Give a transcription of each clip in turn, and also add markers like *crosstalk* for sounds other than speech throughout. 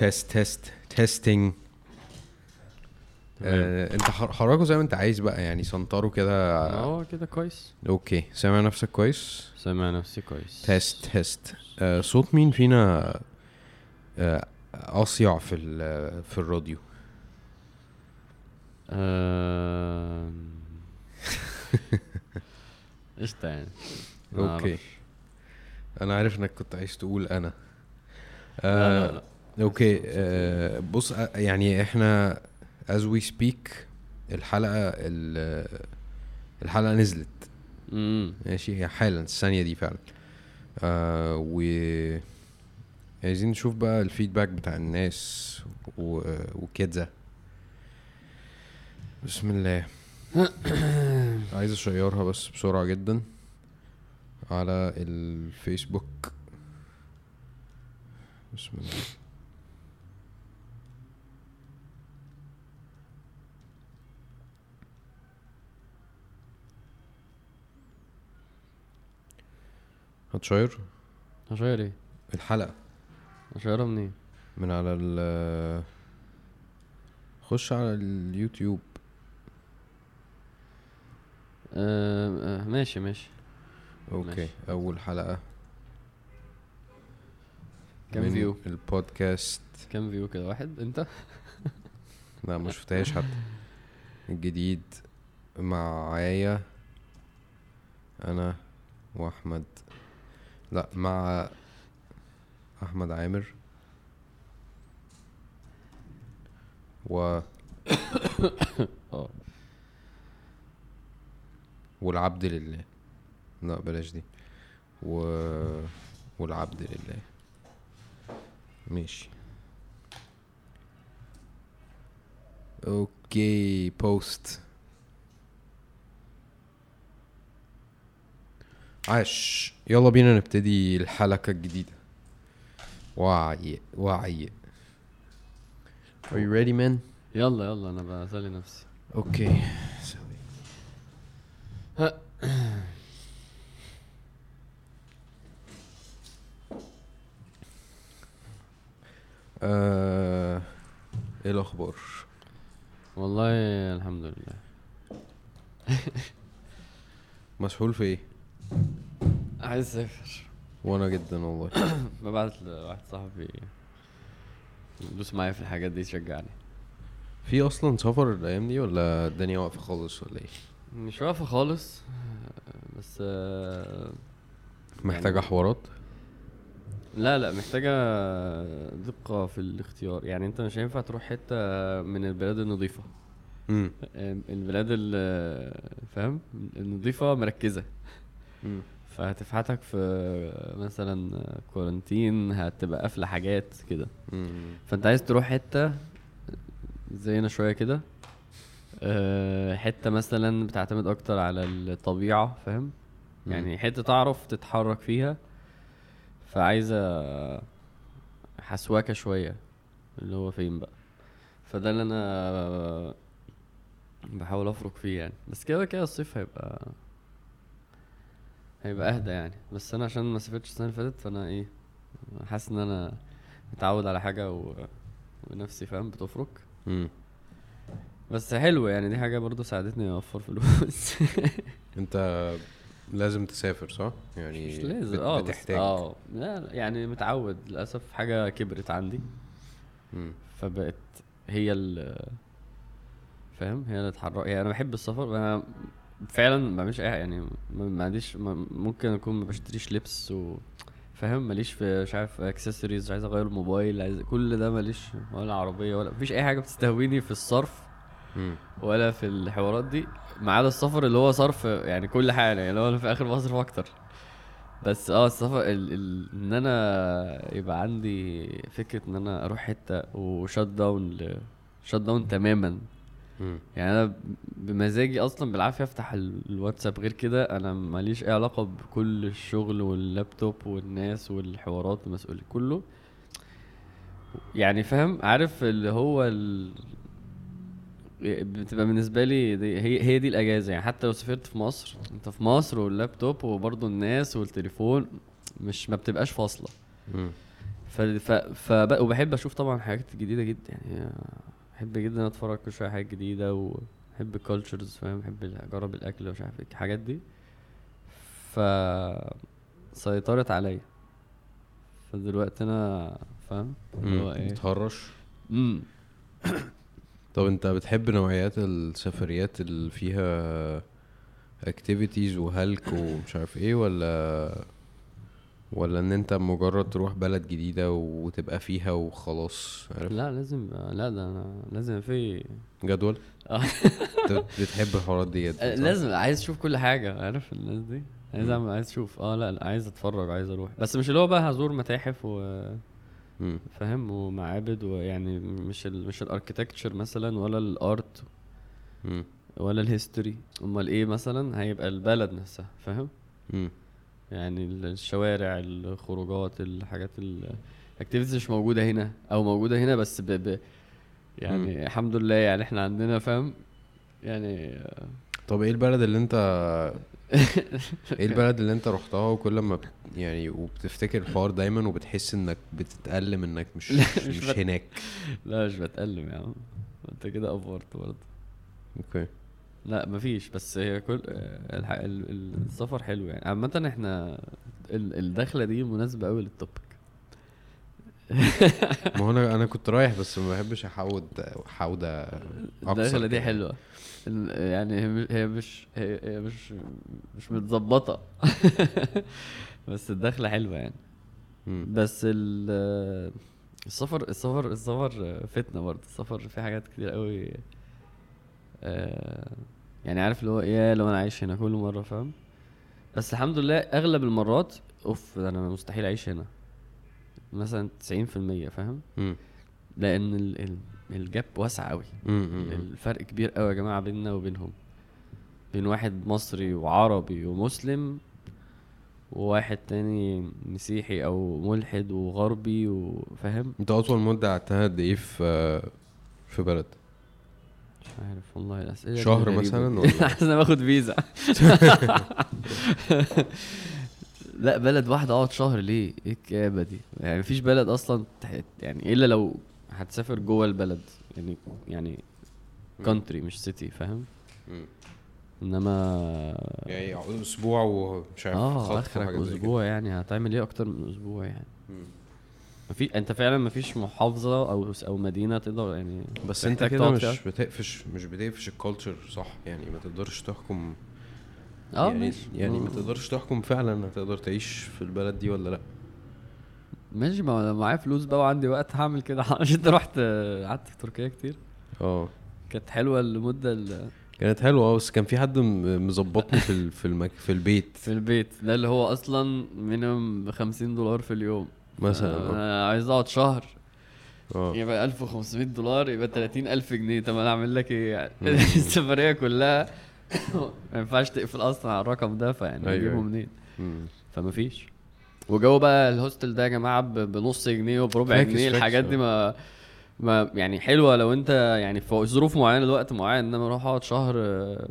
test test testing آه، انت حر- حركه زي ما انت عايز بقى يعني سنطره كده. آه كده كويس. okay. سامع نفسك كويس؟ سامع نفسي كويس. test test آه صوت مين فينا آه أصيع في في الراديو. *laughs* قشطة يعني. ما أوكي. أعرفش. أنا عارف إنك كنت عايز تقول أنا. لا آه لا لا. أوكي آه بص آه، يعني إحنا as we speak الحلقة ال- الحلقة نزلت. امم ماشي؟ هي حالا الثانية دي فعلا. آه و عايزين نشوف بقى الفيدباك بتاع الناس و... وكده. بسم الله. *coughs* عايز أشيرها بس بسرعة جدا على الفيسبوك. بسم الله. هتشير هشير إيه؟ الحلقة هشيرها منين؟ من على ال خش على اليوتيوب آه ماشي ماشي okay ماشي. أول حلقة كام من view؟ البودكاست كام view كده واحد انت؟ *laughs* لا ما شفتهاش حتى الجديد معايا أنا وأحمد لا مع أحمد عامر. و آه *coughs* والعبد لله. لا بلاش دي. و والعبد لله. ماشي. okay post عاش. يلا بينا نبتدي الحلقة الجديدة. وعي وعي Are you ready man? يلا يلا أنا بسلي نفسي. أوكي *clears throat* آه... إيه الأخبار؟ والله الحمد لله. *laughs* مسحول في إيه؟ عايز أسافر. وأنا جدا والله. *coughs* ببعت لواحد صاحبي يدوس معايا في الحاجات دي يشجعني. في أصلا سفر الأيام دي ولا الدنيا واقفة خالص ولا إيه؟ مش واقفة خالص بس محتاجة يعني- حوارات؟ لا لا محتاجة دقة في الاختيار. يعني أنت مش هينفع تروح حتة من البلاد النظيفة. البلاد ال- فاهم؟ النظيفة مركزة. فهتفحتك في مثلا كورنتين هتبقى قافلة حاجات كده. فأنت عايز تروح حتة زينا شوية كده آه، حتة مثلا بتعتمد أكتر على الطبيعة فاهم. يعني حتة تعرف تتحرك فيها. فعايزة حسواكة شوية اللي هو فين بقى؟ فده اللي أنا بحاول أفرك فيه يعني. بس كده كده الصيف هيبقى هيبقى أهدى يعني. بس أنا عشان ما سافرتش السنة اللي فاتت فأنا إيه حاسس إن أنا متعود على حاجة و... ونفسي فاهم بتفرك. امم بس حلو يعني دي حاجة برضو ساعدتني أوفر فلوس. *laughs* أنت لازم تسافر صح؟ يعني مش لازم. بت- آه بتحتاج. آه يعني متعود للأسف حاجة كبرت عندي. مم. فبقت هي ال فاهم هي اللي تحرك. يعني أنا بحب السفر أنا فعلا ما بعملش أي يعني ما عنديش ممكن أكون ما بشتريش لبس و فاهم ماليش في مش عارف اكسسوارز عايز أغير الموبايل عايز كل ده ماليش ولا عربية ولا مفيش أي حاجة بتستهويني في الصرف. ولا في الحوارات دي ما عدا السفر اللي هو صرف يعني كل حاجة يعني لو أنا في آخر بصرف أكتر بس آه السفر ال ال إن أنا يبقى عندي فكرة إن أنا أروح حتة و shut down شت داون تماما يعني أنا بمزاجي أصلا بالعافية أفتح ال- الواتساب. غير كده أنا ماليش أي علاقة بكل الشغل واللابتوب والناس والحوارات والمسؤوليه كله. يعني فاهم؟ عارف اللي هو ال... بتبقى بالنسبة لي دي هي هي دي الأجازة. يعني حتى لو سافرت في مصر أنت في مصر واللابتوب وبرضه الناس والتليفون مش ما بتبقاش فاصلة. ف ف ف وبحب أشوف طبعا حاجات جديدة جدا. يعني بحب جدا أتفرج كل شوية حاجات جديدة وبحب ال cultures فاهم؟ بحب أجرب الأكل ومش عارف إيه الحاجات دي. ف سيطرت عليا. فدلوقتي أنا فاهم؟ اللي هو. إيه؟ بتهرش؟ امم *coughs* طب أنت بتحب نوعيات السفريات اللي فيها activities وهلك ومش عارف إيه ولا ولا إن أنت مجرد تروح بلد جديدة وتبقى فيها وخلاص عارف لا لازم لا ده أنا لازم في جدول آه. *laughs* بتحب الحوارات دي جدا صح؟ لازم عايز أشوف كل حاجة عارف الناس دي عايز. أعمل عايز أشوف آه لا, لا عايز أتفرج عايز أروح بس مش اللي هو بقى هزور متاحف وفاهم مم. ومعابد ويعني مش ال مش ال architecture مثلا ولا ال art. ولا ال history أمال إيه مثلا هيبقى البلد نفسها فاهم. يعني الشوارع الخروجات الحاجات ال activities مش موجودة هنا أو موجودة هنا بس ب, ب يعني مم. الحمد لله يعني إحنا عندنا فاهم؟ يعني طب إيه البلد اللي أنت *laughs* إيه البلد اللي أنت رحتها وكل ما بت... يعني وبتفتكر الحوار دايما وبتحس إنك بتتألم إنك مش, *laughs* مش مش بت- هناك؟ لا مش بتألم يا عم. أنت كده أفورت برضه. okay. لا مفيش. بس هي كل الح... ال- السفر حلو يعني. عامة إحنا ال- الدخلة دي مناسبة قوي للتوبيك. *laughs* ما هو أنا أنا كنت رايح بس ما بحبش حوده أكثر الدخلة دي. حلوة. يعني هي مش- هي مش مش مش متظبطة. *laughs* بس الدخلة حلوة يعني. بس ال السفر السفر السفر فتنة برضه. السفر فيه حاجات كتير قوي آه، يعني عارف اللي هو إيه لو أنا عايش هنا كل مرة فاهم؟ بس الحمد لله أغلب المرات أوف أنا مستحيل أعيش هنا. مثلا 90% فاهم. لأن ال ال الجاب واسع قوي. الفرق كبير قوي يا جماعة بيننا وبينهم. بين واحد مصري وعربي ومسلم وواحد تاني مسيحي أو ملحد وغربي وفاهم أنت أطول مدة قعدتها قد إيه في في بلد؟ عارف والله الأسئلة شهر. مثلاً ولا؟ حاسس إن أنا باخد فيزا *laughs* لا بلد واحدة أقعد شهر ليه إيه الكآبة دي يعني مفيش بلد أصلا تح- يعني إلا لو هتسافر جوه البلد يعني يعني كونتري مش سيتي فاهم. إنما يعني أسبوع ومش عارف آه آخرك. أسبوع يعني هتعمل إيه أكتر من أسبوع يعني مم. مفي انت فعلا مفيش محافظة أو أو مدينة تقدر يعني بس انت كده مش فيها. بتقفش مش بتقفش الكالتشر صح يعني ما تقدرش تحكم آه يعني ماشي. يعني ما آه. تقدرش تحكم فعلا هتقدر تعيش في البلد دي ولا لأ. ماشي ما أنا معايا فلوس بقى وعندي وقت هعمل كده. *laughs* مش انت رحت آه، قعدت في تركيا كتير. آه. كانت حلوة المدة ال- كانت حلوة آه بس كان في حد مظبطني في ال- في المك... في البيت. *laughs* في البيت. ده اللي هو أصلا مينيمم ب 50 دولار في اليوم. مثلا أنا عايز أقعد شهر. آه. يبقى 1500 دولار يبقى 30000 جنيه. طب أنا اعمل لك إيه؟ يعني. *laughs* السفرية كلها ما ينفعش تقفل أصلا على الرقم ده فيعني أيوة، اجيبه أيوة. منين؟ مم. فما فيش وجو بقى الهوستل ده يا جماعة بنص جنيه وبربع جنيه الحاجات دي ما ما يعني حلوة لو أنت يعني في ظروف معينة لوقت معين إنما أروح أقعد شهر آه،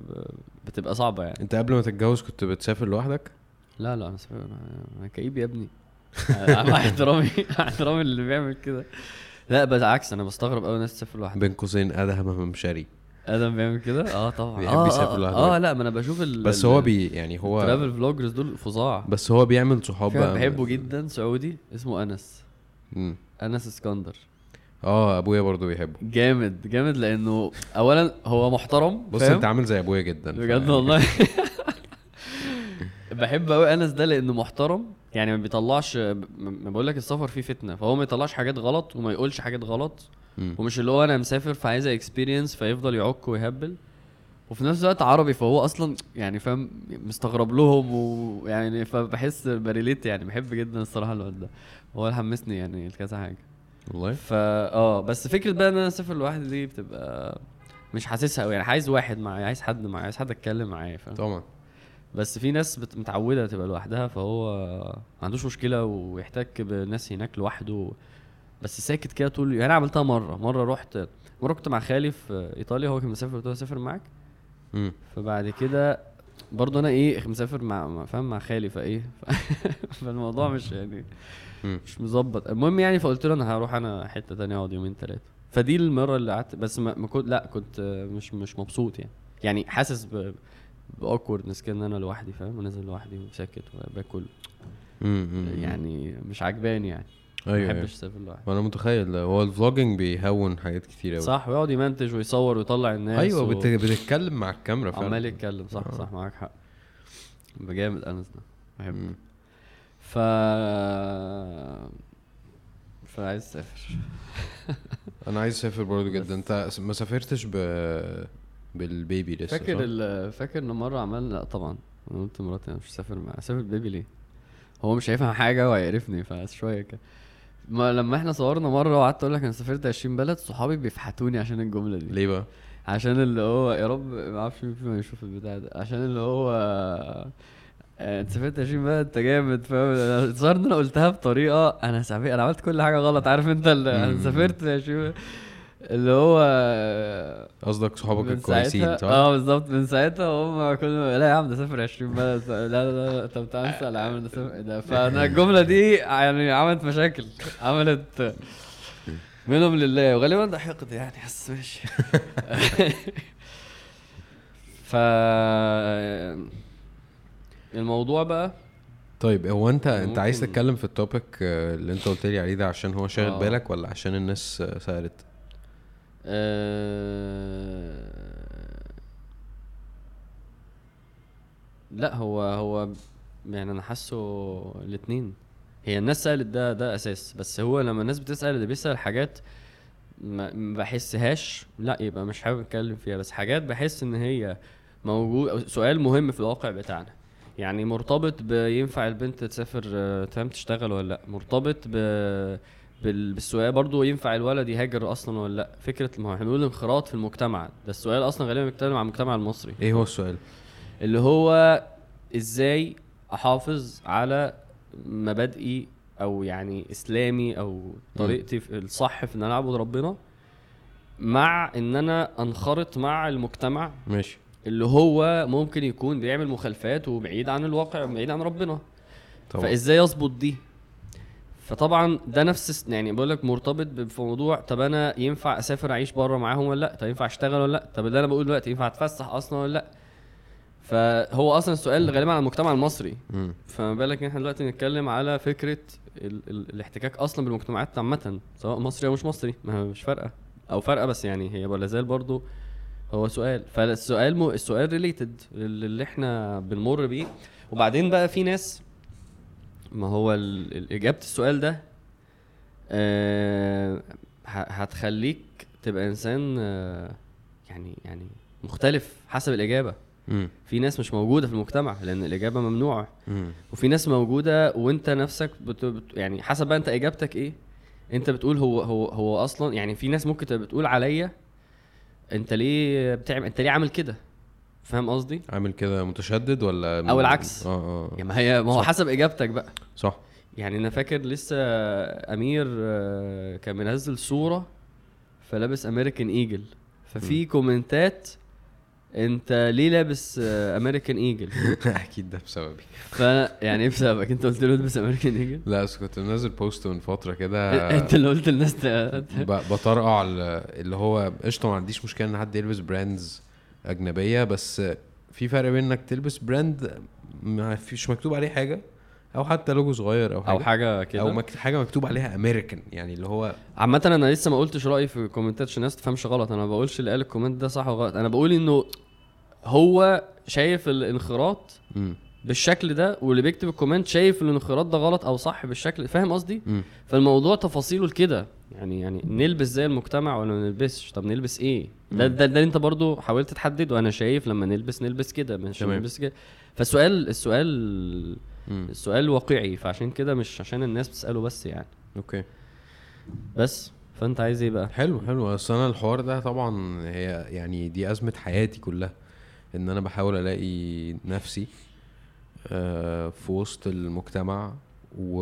بتبقى صعبة يعني. أنت قبل ما تتجوز كنت بتسافر لوحدك؟ لا لا أنا سافر- أنا كئيب يا ابني. مع احترامي مع احترامي اللي بيعمل كده. لا بالعكس أنا بستغرب قوي ناس تسافر لوحدها. بين قوسين ادهم ممشري آدم بيعمل كده؟ آه طبعا. بيحب آه يسافر آه, لوحده. آه جدا. لا ما أنا بشوف ال بس هو بي يعني هو ال travel vloggers دول فظاع. بس هو بيعمل صحاب بقى. بحبه جدا سعودي اسمه أنس. مم. أنس إسكندر. آه أبويا برضو بيحبه. جامد جامد لأنه اولا هو محترم بص؟ أنت عامل زي أبويا جدا بجد والله. *laughs* بحب قوي أنس ده لأنه محترم. يعني ما بيطلعش ما بقول لك السفر فيه فتنة. فهو ما يطلعش حاجات غلط وما يقولش حاجات غلط. مم. ومش اللي هو أنا مسافر فعايز experience فيفضل يعك ويهبل. وفي نفس الوقت عربي فهو أصلا يعني فاهم مستغرب لهم ويعني فبحس ب relate يعني. بحب جدا الصراحة الواد ده. هو اللي حمسني يعني لكذا حاجة. والله؟ فا آه بس فكرة بقى إن أنا أسافر لوحدي دي بتبقى مش حاسسها قوي يعني عايز واحد معايا عايز حد معايا عايز حد أتكلم معاه فاهم؟ طبعا. بس في ناس متعودة تبقى لوحدها فهو ما عندوش مشكلة ويحتك بالناس هناك لوحده. بس ساكت كده طول يعني أنا عملتها مرة. مرة رحت مرة كنت مع خالي في إيطاليا هو كان مسافر قلت له اسافر معاك. مم. فبعد كده برضه أنا إيه مسافر مع فاهم مع خالي فإيه. *laughs* فالموضوع مش يعني. مش مظبط. المهم يعني فقلت له أنا هروح أنا حتة تانية أقعد يومين ثلاثة فدي المرة اللي قعدت بس ما, كنت لأ كنت مش مش مبسوط يعني. يعني حاسس ب ب awkwardness كده إن أنا لوحدي فاهم؟ ونازل لوحدي وساكت وباكل. يعني مش عجباني يعني. ما أيوه بحبش أيوة. أسافر لوحدي. وأنا متخيل هو ال vlogging بيهون حاجات كتير قوي صح ويقعد يمنتج ويصور ويطلع الناس أيوه و... بت... بتتكلم مع الكاميرا فعلا. عمال يتكلم صح آه. صح معاك حق. جامد انس ده. بحبه. ف فعايز اسافر أنا عايز أسافر برضه جدا. أنت ما سافرتش ب بالبيبي لسه فاكر. فاكر إن مرة عملنا لأ طبعا أنا قلت لمراتي أنا مش هسافر مع اسافر بيبي ليه هو مش هيفهم حاجة وهيعرفني فشويه كده ما لما إحنا صورنا مرة وقعدت أقول لك أنا سافرت 20 بلد صحابي بيفحتوني عشان الجملة دي ليه بقى؟ عشان اللي هو يا رب ما أعرفش مين فيهم يشوف البتاع ده عشان اللي هو آه، أنت سافرت 20 بلد أنت جامد فاهم الظاهر إن أنا قلتها بطريقة أنا سافرت أنا عملت كل حاجة غلط عارف أنت اللي أنا. سافرت 20 اللي هو قصدك صحابك الكويسين صح؟ آه بالظبط. من ساعتها هم كل ما لا يا عم ده سافر 20 بلد لا لا لا طب تعال نسأل يا عم ده سافر ده فانا الجملة دي يعني عملت مشاكل. عملت منهم لله. وغالبا ده حقد يعني بس ماشي. *laughs* ف الموضوع بقى طيب هو انت أنت عايز تتكلم في التوبيك اللي أنت قلت لي عليه ده عشان هو شاغل آه. بالك ولا عشان الناس آه، آه، لا هو هو يعني أنا حاسه الاتنين. هي الناس سألت ده ده أساس. بس هو لما الناس بتسأل اللي بيسأل حاجات ما بحسهاش لا يبقى مش حابب أتكلم فيها. بس حاجات بحس إن هي موجود سؤال مهم في الواقع بتاعنا. يعني مرتبط بينفع البنت تسافر آه، تمام تشتغل ولا لأ؟ مرتبط ب بالسؤال برضو ينفع الولد يهاجر أصلا ولا لأ؟ فكرة ما هو إحنا بنقول انخراط في المجتمع. ده السؤال أصلا غالبا بيتكلم عن المجتمع المصري. إيه هو السؤال؟ اللي هو إزاي أحافظ على مبادئي أو يعني إسلامي أو طريقتي في الصح في إن أنا أعبد ربنا مع إن أنا أنخرط مع المجتمع ماشي. اللي هو ممكن يكون بيعمل مخالفات وبعيد عن الواقع وبعيد عن ربنا. طبعا. فإزاي أظبط دي؟ فطبعا ده نفس يعني بقول لك مرتبط ب- في موضوع طب أنا ينفع أسافر أعيش بره معاهم ولا لأ؟ طب ينفع أشتغل ولا لأ؟ طب اللي أنا بقول دلوقتي ينفع أتفسح أصلا ولا لأ؟ فهو أصلا السؤال غالبا على المجتمع المصري. فما بالك إن إحنا دلوقتي نتكلم على فكرة ال ال الاحتكاك أصلا بالمجتمعات عامة سواء مصري أو مش مصري. ما مش فارقة. أو فارقة بس يعني هي ولا زال برضو هو سؤال. فالسؤال م... السؤال ريليتد اللي إحنا بنمر بيه. وبعدين بقى في ناس ما هو إجابة السؤال ده آه ه- هتخليك تبقى إنسان آه يعني يعني مختلف حسب الإجابة مم. في ناس مش موجودة في المجتمع لأن الإجابة ممنوعة مم. وفي ناس موجودة وأنت نفسك بت... بت... يعني حسب بقى أنت إجابتك إيه أنت بتقول هو هو هو أصلا يعني في ناس ممكن تبقى بتقول عليا أنت ليه بتعمل أنت ليه عامل كده فاهم قصدي؟ عامل كده متشدد ولا أو العكس. آه آه يعني ما هي ما هو صح. حسب إجابتك بقى. صح. يعني أنا فاكر لسه أمير آه، كان منزل صورة فلابس امريكان ايجل ففي كومنتات أنت ليه لابس امريكان ايجل *laughs* أكيد ده بسببي. فيعني إيه بسببك؟ أنت قلت له البس امريكان ايجل لا بس كنت منزل post من فترة كده. *laughs* أنت اللي قلت للناس بطرقع ال- اللي هو قشطة ما عنديش مشكلة إن حد يلبس brands أجنبية بس في فرق بين إنك تلبس brand ما فيش مكتوب عليه حاجة أو حتى لوجو صغير أو حاجة أو حاجة. كده. أو مك... حاجة مكتوب عليها امريكان يعني اللي هو عامة أنا لسه ما قلتش رأيي في الكومنتات عشان الناس تفهمش غلط. أنا ما بقولش اللي قال ال comment ده صح وغلط. أنا بقول إنه هو شايف الانخراط مم. بالشكل ده واللي بيكتب ال comment شايف الانخراط ده غلط أو صح بالشكل فاهم قصدي. فالموضوع تفاصيله لكده. يعني يعني نلبس زي المجتمع ولا ما نلبسش؟ طب نلبس إيه؟ ده ده, ده أنت برضو حاولت تحدد وأنا شايف لما نلبس نلبس كده مش تمام. نلبس كده. فالسؤال السؤال مم. السؤال واقعي. فعشان كده مش عشان الناس بتسأله بس يعني. okay. بس فأنت عايز إيه بقى؟ حلو حلو. أصل أنا الحوار ده طبعا هي يعني دي أزمة حياتي كلها. إن أنا بحاول ألاقي نفسي آه، في وسط المجتمع و...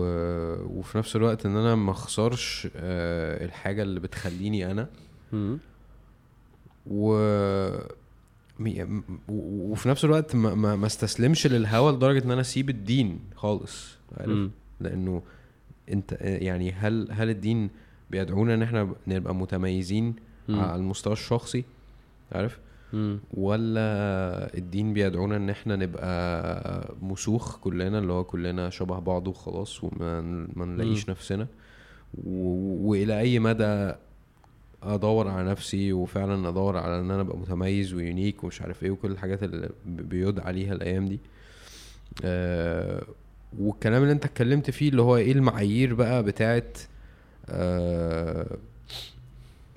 وفي نفس الوقت إن أنا ما أخسرش آه، الحاجة اللي بتخليني أنا. و م- و- وفي نفس الوقت ما, ما, ما استسلمش للهوى لدرجة إن أنا أسيب الدين خالص عارف. لأنه أنت يعني هل هل الدين بيدعونا إن إحنا نبقى متميزين. على المستوى الشخصي عارف مم. ولا الدين بيدعونا إن إحنا نبقى مسوخ كلنا اللي هو كلنا شبه بعض وخلاص وما ما نلاقيش نفسنا. و... وإلى أي مدى أدور على نفسي وفعلا أدور على إن أنا أبقى متميز ويونيك ومش عارف إيه وكل الحاجات اللي بيدعى ليها الأيام دي. آه والكلام اللي أنت اتكلمت فيه اللي هو إيه المعايير بقى بتاعت آه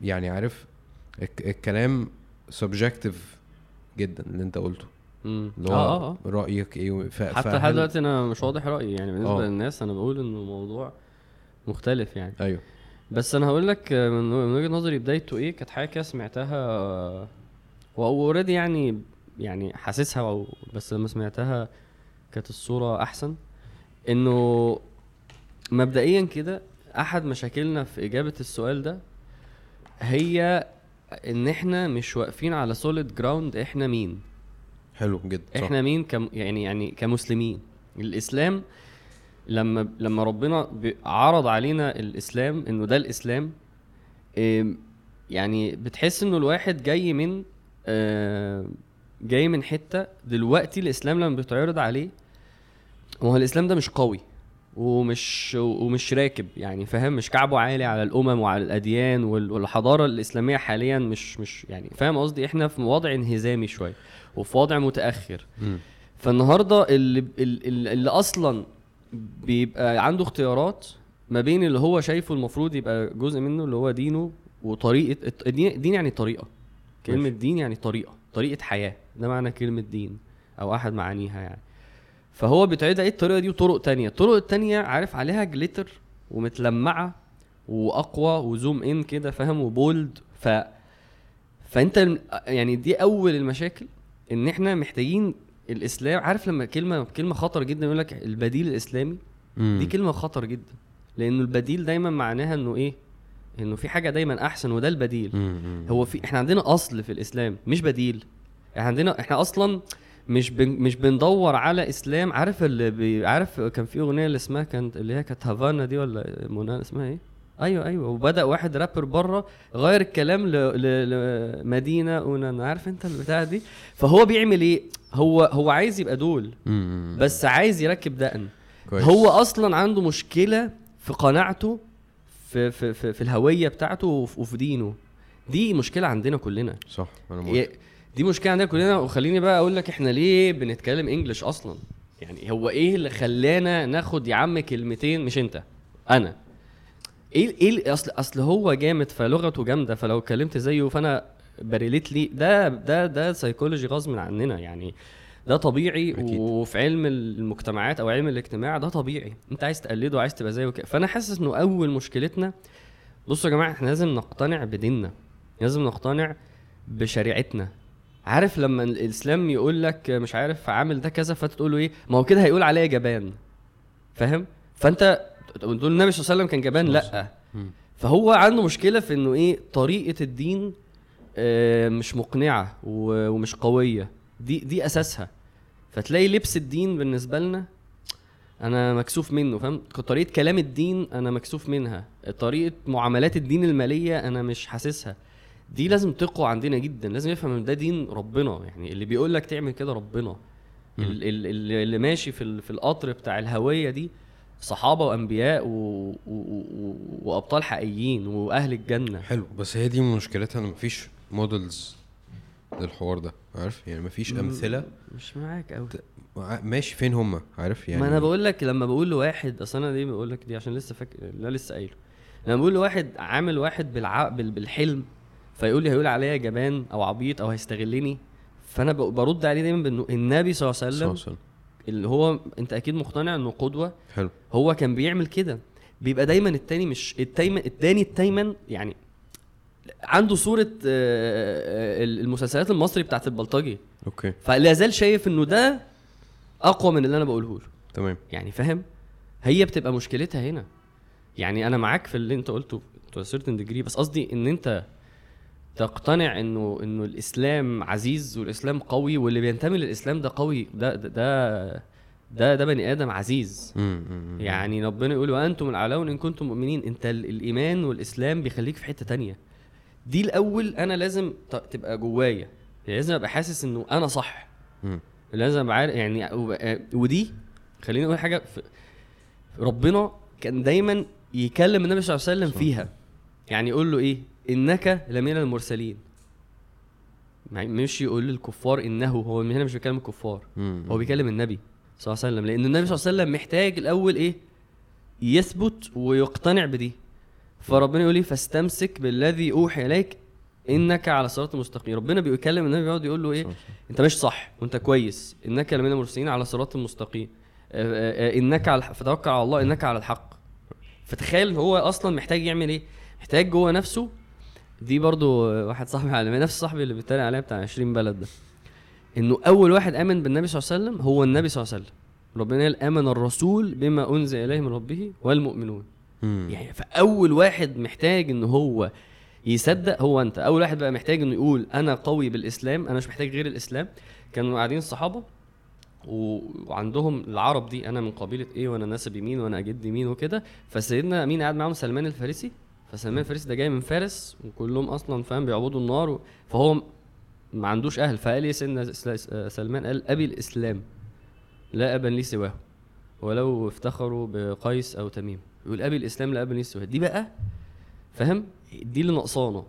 يعني عارف الك- الكلام subjective جدا اللي انت قلته. اللي هو آه آه آه. رأيك إيه؟ ف... حتى فهل- لحد دلوقتي أنا مش واضح رأيي. يعني بالنسبة آه. للناس أنا بقول إنه موضوع مختلف يعني. أيوه. بس أنا هقول لك من وجهة نظري بدايته إيه؟ كانت حاجة كده سمعتها و already يعني يعني حاسسها بس لما سمعتها كانت الصورة أحسن. إنه مبدئيا كده أحد مشاكلنا في إجابة السؤال ده هي إن إحنا مش واقفين على solid ground إحنا مين؟ حلو جدا صح. إحنا مين كم يعني يعني كمسلمين. الإسلام لما لما ربنا عرض علينا الإسلام إنه ده الإسلام يعني بتحس إنه الواحد جاي من جاي من حتة دلوقتي الإسلام لما بيتعرض عليه هو الإسلام ده مش قوي. ومش ومش راكب يعني فاهم؟ مش كعبه عالي على الأمم وعلى الأديان وال- والحضارة الإسلامية حاليا مش مش يعني فاهم قصدي؟ إحنا في وضع انهزامي شوية وفي وضع متأخر. مم. فالنهاردة اللي اللي, اللي أصلا بيبقى عنده اختيارات ما بين اللي هو شايفه المفروض يبقى جزء منه اللي هو دينه وطريقة الدين دين يعني طريقة. كلمة. دين يعني طريقة طريقة حياة. ده معنى كلمة دين أو أحد معانيها يعني. فهو بيتعرض عليه الطريقة دي؟ وطرق تانية. الطرق التانية عارف عليها جليتر ومتلمعة وأقوى وزوم ان كده فاهم؟ وبولد ف فأنت يعني دي أول المشاكل إن إحنا محتاجين الإسلام. عارف لما كلمة كلمة خطر جدا يقول لك البديل الإسلامي؟ مم. دي كلمة خطر جدا. لأنه البديل دايما معناها إنه إيه؟ إنه في حاجة دايما أحسن وده البديل. مم. هو في إحنا عندنا أصل في الإسلام مش بديل. إحنا عندنا إحنا أصلا مش بن مش بندور على إسلام. عارف اللي بي عارف كان في أغنية اللي اسمها كانت اللي هي كانت هافانا دي ولا منى؟ اسمها إيه؟ أيوه أيوه. وبدأ واحد رابر بره غير الكلام ل... ل... لمدينه اونانا عارف أنت البتاع دي. فهو بيعمل إيه؟ هو هو عايز يبقى دول. بس عايز يركب دقن. كويس. هو أصلا عنده مشكلة في قناعته في في في, في الهوية بتاعته وفي وفي دينه. دي مشكلة عندنا كلنا. صح أنا موافق. دي مشكلة عندنا كلنا وخليني بقى أقول لك إحنا ليه بنتكلم English أصلا؟ يعني هو إيه اللي خلانا ناخد يا عم كلمتين؟ مش أنت أنا. إيه إيه أصل أصل هو جامد فلغته جامدة فلو اتكلمت زيه فأنا ب relate لي ده ده ده سيكولوجي غصب عننا يعني ده طبيعي. أكيد. وفي علم المجتمعات أو علم الاجتماع ده طبيعي. أنت عايز تقلده وعايز تبقى زيه فأنا حاسس إنه أول مشكلتنا بصوا يا جماعة إحنا لازم نقتنع بديننا. لازم نقتنع بشريعتنا. عارف لما الإسلام يقول لك مش عارف عامل ده كذا فانت تقول له إيه؟ ما هو كده هيقول عليا جبان. فاهم؟ فأنت تقول النبي صلى الله عليه وسلم كان جبان؟ لأ. فهو عنده مشكلة في إنه إيه؟ طريقة الدين آه، مش مقنعة ومش قوية. دي دي أساسها. فتلاقي لبس الدين بالنسبة لنا أنا مكسوف منه فاهم؟ طريقة كلام الدين أنا مكسوف منها. طريقة معاملات الدين المالية أنا مش حاسسها. دي لازم تقوى عندنا جدا لازم يفهم إن ده دين ربنا. يعني اللي بيقول لك تعمل كده ربنا. اللي اللي ماشي في في القطر بتاع الهوية دي صحابة وأنبياء و... و... و... وأبطال حقيقيين وأهل الجنة. حلو بس هي دي مشكلتها إن مفيش مودلز للحوار ده عارف؟ يعني مفيش أمثلة. مش معاك قوي ع- ماشي فين هم؟ عارف؟ يعني ما أنا بقول لك لما بقول لواحد أصل أنا دي بقول لك دي؟ عشان لسه فاكر لا لسه قايله. لما بقول لواحد عامل واحد بالع... بال... بالحلم فيقول لي هيقول عليا جبان أو عبيط أو هيستغلني. فأنا. برد عليه دايما بإنه النبي صلى الله عليه وسلم صح. اللي هو أنت أكيد مقتنع إنه قدوة. حلو. هو كان بيعمل كده. بيبقى دايما التاني مش التايمن التاني التايمن يعني عنده صورة آه، آه، المسلسلات المصري بتاعت البلطجي. أوكي. فلا زال شايف إنه ده أقوى من اللي أنا بقوله له. تمام. يعني فاهم؟ هي بتبقى مشكلتها هنا. يعني أنا معاك في اللي أنت قلته a certain degree بس قصدي إن أنت تقتنع إنه إنه الإسلام عزيز والإسلام قوي واللي بينتمي للإسلام ده قوي ده ده ده ده, ده بني آدم عزيز. يعني ربنا يقول وأنتم الأعلون إن كنتم مؤمنين. أنت ال- الإيمان والإسلام بيخليك في حتة تانية. دي الأول أنا لازم تبقى جوايا. يعني لازم أبقى حاسس إنه أنا صح. لازم أبقى عارف يعني وبقى- ودي خليني أقول حاجة ربنا كان دايما يكلم النبي صلى الله عليه وسلم. فيها. يعني يقول له إيه؟ إنك لمن المرسلين. يعني مش يقول للكفار إنه هو من هنا مش بيكلم الكفار. هو بيكلم النبي صلى الله عليه وسلم. لأن النبي صلى الله عليه وسلم محتاج الأول إيه؟ يثبت ويقتنع بدي. فربنا يقول لي فاستمسك بالذي أوحي إليك إنك على صراط مستقيم. ربنا بيكلم النبي بيقعد يقول له إيه. أنت ماشي صح وأنت كويس. إنك لمن المرسلين على صراط مستقيم. آه، آه، آه، إنك على فتوكل على الله إنك على الحق. فتخيل هو أصلا محتاج يعمل إيه؟ محتاج جوه نفسه دي برضو واحد صاحبي علمني نفس صاحبي اللي بيتريق عليا بتاع 20 بلد ده. إنه أول واحد آمن بالنبي صلى الله عليه وسلم هو النبي صلى الله عليه وسلم. ربنا قال آمن الرسول بما أنزل إليه من ربه والمؤمنون. مم. يعني فأول واحد محتاج إن هو يصدق هو أنت. أول واحد بقى محتاج إنه يقول أنا قوي بالإسلام أنا مش محتاج غير الإسلام. كانوا قاعدين الصحابه وعندهم العرب دي أنا من قبيلة إيه وأنا ناسب يمين وأنا جد يمين وكده. فسيدنا مين قاعد معاهم سلمان الفارسي. فسلمان الفارسي ده جاي من فارس وكلهم أصلا فاهم بيعبدوا النار و... فهو ما عندوش أهل فقال لي سيدنا سل- سلمان قال أبي الإسلام لا أبا لي سواه ولو افتخروا بقيس أو تميم. يقول أبي الإسلام لا أبا لي سواه. دي بقى فاهم؟ دي اللي ناقصانا.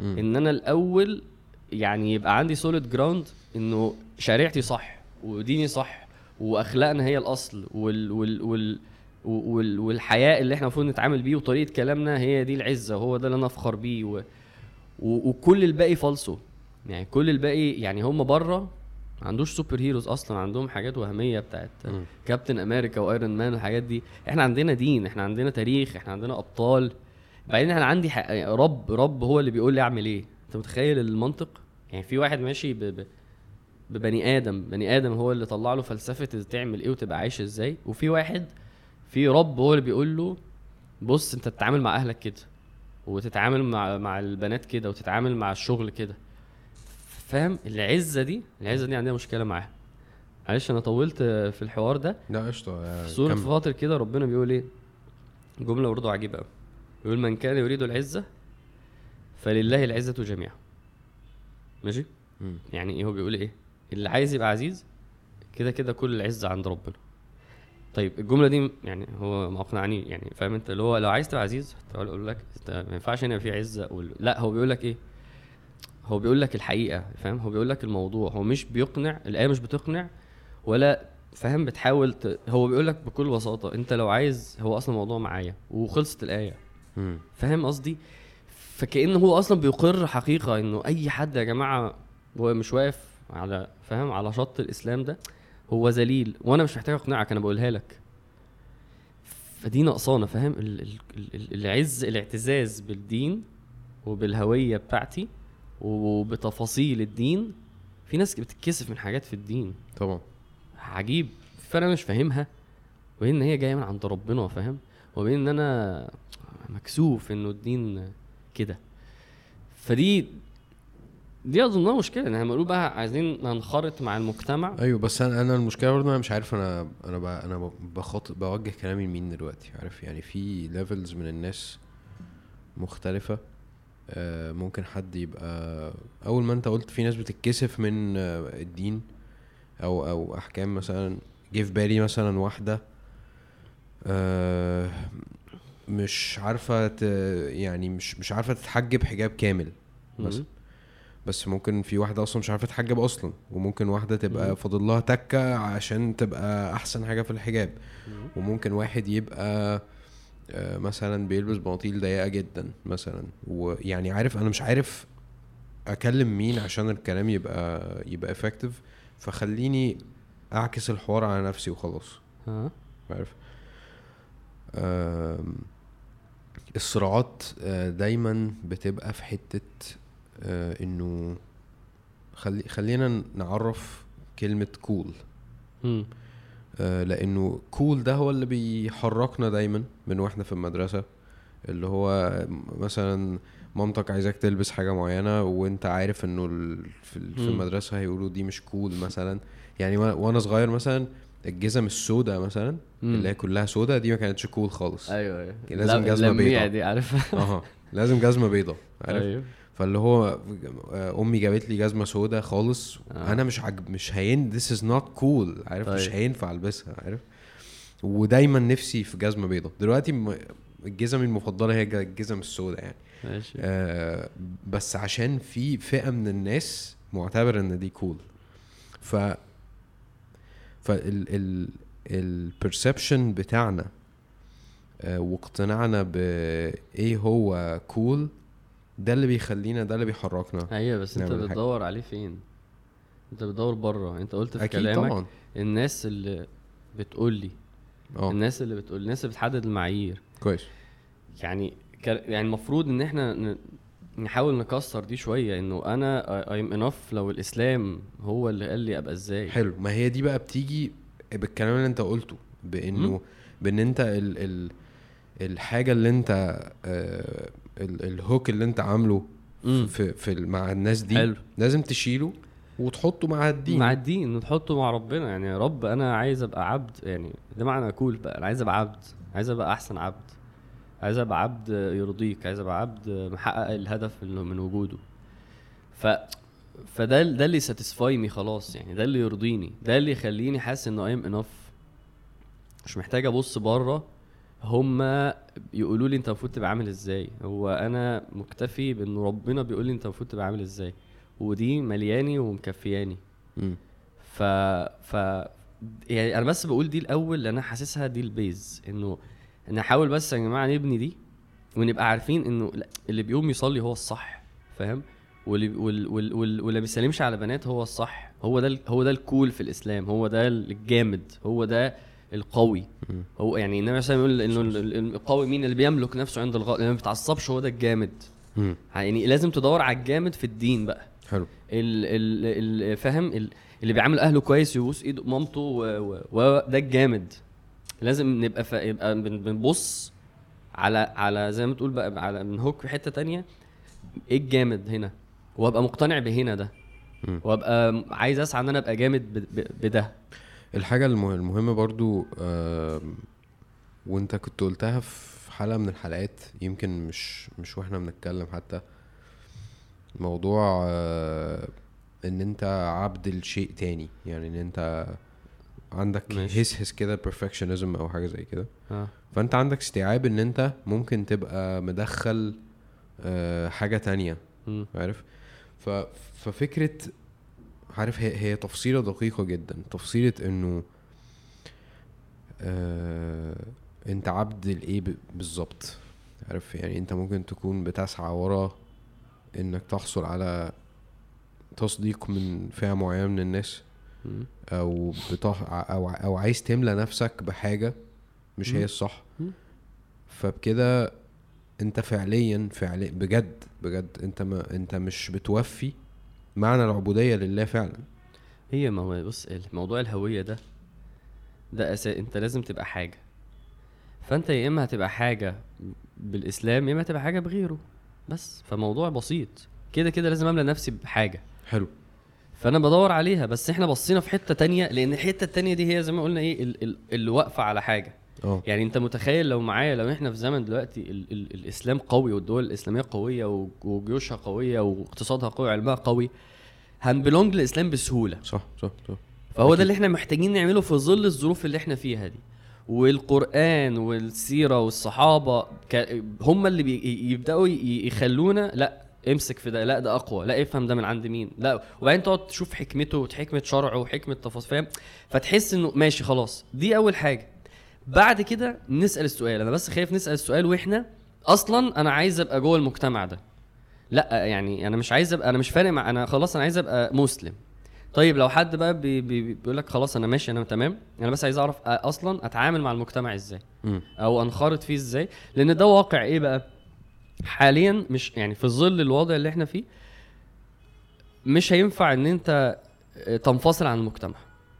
إن أنا الأول يعني يبقى عندي solid ground إنه شريعتي صح وديني صح وأخلاقنا هي الأصل وال وال وال والحياء اللي إحنا المفروض نتعامل بيه وطريقة كلامنا هي دي العزة وهو ده اللي أنا أفخر بيه و و وكل الباقي فالصو يعني كل الباقي يعني هم بره ما عندوش super heroes أصلا عندهم حاجات وهمية بتاعت مم. Captain America و Iron Man والحاجات دي. إحنا عندنا دين إحنا عندنا تاريخ إحنا عندنا أبطال. بعدين أنا عندي حق... رب رب هو اللي بيقول لي أعمل إيه. أنت متخيل المنطق؟ يعني في واحد ماشي ب... ب... ببني آدم بني آدم هو اللي طلع له فلسفة تعمل إيه وتبقى عايش إزاي؟ وفي واحد في رب هو اللي بيقول له بص أنت تتعامل مع أهلك كده وتتعامل مع مع البنات كده وتتعامل مع الشغل كده. فاهم؟ العزة دي العزة دي عندنا مشكلة معاها. معلش أنا طولت في الحوار ده. لا قشطة في سورة كمل. فاطر كده ربنا بيقول إيه؟ جملة برضه عجيبة قوي بيقول من كان يريد العزة فلله العزة جميعا. ماشي؟ مم. يعني إيه هو بيقول إيه؟ اللي عايز يبقى عزيز كده كده كل العزة عند ربنا. طيب الجملة دي يعني هو ما اقنعني يعني فاهم أنت؟ اللي هو لو عايز تبقى عزيز أقول لك ما ينفعش هنا في عزة أقول لا هو بيقول لك إيه؟ هو بيقول لك الحقيقة فاهم؟ هو بيقول لك الموضوع هو مش بيقنع الآية مش بتقنع ولا فاهم؟ بتحاول ت... هو بيقول لك بكل بساطة أنت لو عايز هو أصلا الموضوع معايا وخلصت مم. فاهم قصدي؟ فكأن هو أصلا بيقر حقيقة إنه أي حد يا جماعة هو مش واقف على فاهم؟ على شط الإسلام ده هو ذليل. وأنا مش محتاج أقنعك أنا بقولها لك. فدي نقصانة فاهم؟ ال- ال- ال- العز الاعتزاز بالدين وبالهوية بتاعتي وبتفاصيل الدين. في ناس بتتكسف من حاجات في الدين. طبعا. عجيب. فأنا مش فاهمها. وبين إن هي جاية من عند ربنا فاهم؟ وبين إن أنا مكسوف إنه الدين كده. فدي دي أظنها مشكلة إن إحنا بنقول بقى عايزين ننخرط مع المجتمع. أيوه بس أنا أنا المشكلة برضه أنا مش عارف أنا أنا ب- أنا بخاطب بوجه كلامي لمين دلوقتي؟ عارف؟ يعني في ليفلز من الناس مختلفة. آه، ممكن حد يبقى أول ما أنت قلت في ناس بتتكسف من آه، الدين أو أو أحكام مثلا. جه في بالي مثلا واحدة آه، مش عارفة ت- يعني مش مش عارفة تتحجب حجاب كامل مثلا. بس ممكن في واحدة أصلا مش عارفة تحجب أصلا وممكن واحدة تبقى. فاضل لها تكة عشان تبقى أحسن حاجة في الحجاب. مم. وممكن واحد يبقى آه، مثلا بيلبس بناطيل ضيقة جدا مثلا. ويعني عارف أنا مش عارف أكلم مين عشان الكلام يبقى يبقى effective فخليني أعكس الحوار على نفسي وخلاص. ها؟ عارف؟ الصراعات آه، دايما بتبقى في حتة آه، إنه خلي خلينا نعرف كلمة cool مم. آه، لأنه cool ده هو اللي بيحركنا دايما من وإحنا في المدرسة. اللي هو مثلا مامتك عايزاك تلبس حاجة معينة وإنت عارف إنه في. المدرسة هيقولوا دي مش كول مثلا. يعني وأنا صغير مثلا الجزم السوداء مثلا مم. اللي هي كلها سوداء دي ما كانتش كول خالص. أيوه أيوه. لازم اللميع بيضاء. دي عارف لازم جزمة بيضاء *laughs* عارف؟ أيوه فاللي هو آه، أمي جابت لي جزمة سوداء خالص. آه. أنا مش عجب مش هين this is not cool. عارف؟ مش طيب. هينفع ألبسها عارف؟ ودايما نفسي في جزمة بيضاء دلوقتي الجزم المفضلة هي الجزم السوداء يعني. ماشي. آه بس عشان في فئة من الناس معتبر إن دي cool ف فال ال ال perception بتاعنا آه واقتناعنا بايه هو cool ده اللي بيخلينا ده اللي بيحركنا أيوه بس أنت. بتدور عليه فين؟ أنت بتدور بره. أنت قلت في أكيد كلامك طبعا. الناس اللي بتقول لي آه. الناس اللي بتقول الناس اللي بتحدد المعايير. كويس. يعني ك... يعني المفروض إن إحنا ن... نحاول نكسر دي شوية إنه أنا ايم انف لو الإسلام هو اللي قال لي أبقى إزاي. حلو. ما هي دي بقى بتيجي بالكلام اللي أنت قلته بإنه. بإن أنت ال ال الحاجة اللي أنت آه الهوك اللي انت عامله مم. في في مع الناس دي حلو. لازم تشيله وتحطه مع الدين. مع الدين نحطه مع ربنا. يعني يا رب أنا عايز أبقى عبد. يعني ده معنى cool بقى. أنا عايز أبقى عبد. عايز أبقى أحسن عبد. عايز أبقى عبد يرضيك. عايز أبقى عبد محقق الهدف من وجوده. ف فده ده اللي satisfy me خلاص. يعني ده اللي يرضيني. ده اللي يخليني حاسس إنه I'm enough مش محتاج أبص بره. هما يقولوا لي أنت المفروض تبقى عامل إزاي؟ هو أنا مكتفي بإن ربنا بيقول لي أنت المفروض تبقى عامل إزاي؟ ودي ملياني ومكفياني. مم. ف ف يعني أنا بس بقول دي الأول لأن أنا حاسسها دي ال base. إنه نحاول بس يا جماعة نبني دي ونبقى عارفين إنه اللي بيقوم يصلي هو الصح فاهم؟ واللي وال وال وال واللي بيسلمش على بنات هو الصح. هو ده هو ده ال cool في الإسلام هو ده الجامد هو ده القوي. هو يعني النبي عليه يقول إنه ال- ال- القوي مين اللي بيملك نفسه عند الغضب اللي ما بيتعصبش هو ده الجامد. يعني لازم تدور على الجامد في الدين بقى. حلو. ال ال ال فاهم؟ ال اللي بيعامل أهله كويس يبوس ايد مامته وده الجامد. لازم نبقى ف... يبقى بن- بنبص على على زي ما تقول بقى على نهوك في حتة تانية. إيه الجامد هنا؟ وأبقى مقتنع بهنا ده. وأبقى عايز أسعى إن أنا أبقى جامد ب... ب... بده. الحاجة المه- المهمة برضو وانت كنت قلتها في حلقة من الحلقات يمكن مش مش وإحنا بنتكلم حتى موضوع آه، ان انت عبد الشيء تاني يعني ان انت عندك. هس هس كده perfectionism أو حاجة زي كده آه فانت عندك استيعاب ان انت ممكن تبقى مدخل آه، حاجة تانية. عارف. ففكرة عارف هي هي تفصيلة دقيقة جدا تفصيلة إنه آه... أنت عبد الإيه ب... بالظبط عارف يعني أنت ممكن تكون بتسعى ورا إنك تحصل على تصديق من فئة معينة من الناس. أو بتح... أو أو عايز تملى نفسك بحاجة مش. هي الصح. فبكده أنت فعليا فعليا بجد بجد أنت ما أنت مش بتوفي معنى العبودية لله فعلا. هي ما هو بص موضوع الهوية ده ده أساس أنت لازم تبقى حاجة. فأنت يا إما هتبقى حاجة بالإسلام يا إما هتبقى حاجة بغيره. بس فموضوع بسيط. كده كده لازم أملى نفسي بحاجة. حلو. فأنا بدور عليها بس إحنا بصينا في حتة تانية لأن الحتة التانية دي هي زي ما قلنا إيه ال- ال- اللي واقفة على حاجة. آه. يعني أنت متخيل لو معايا لو إحنا في زمن دلوقتي ال ال الإسلام قوي والدول الإسلامية قوية وجيوشها قوية واقتصادها قوي وعلمها قوي هنبلونج للإسلام بسهولة. صح صح صح. فهو. ده اللي إحنا محتاجين نعمله في ظل الظروف اللي إحنا فيها دي. والقرآن والسيرة والصحابة ك- هم اللي يبدأوا يخلونا لا امسك في ده لا ده أقوى لا افهم ده من عند مين لا. وبعدين تقعد تشوف حكمته وحكمة شرعه وحكمة تفاصيل فاهم؟ فتحس إنه ماشي خلاص. دي أول حاجة. بعد كده نسأل السؤال. أنا بس خايف نسأل السؤال وإحنا أصلا أنا عايز أبقى جوه المجتمع ده. لا يعني أنا مش عايز أبقى أنا مش فارق مع أنا خلاص أنا عايز أبقى مسلم. طيب لو حد بقى بي بي بيقول لك خلاص أنا ماشي أنا تمام أنا بس عايز أعرف أصلا أتعامل مع المجتمع إزاي. أو أنخرط فيه إزاي؟ لأن ده واقع إيه بقى؟ حاليا مش يعني في ظل الوضع اللي إحنا فيه مش هينفع إن أنت تنفصل عن المجتمع.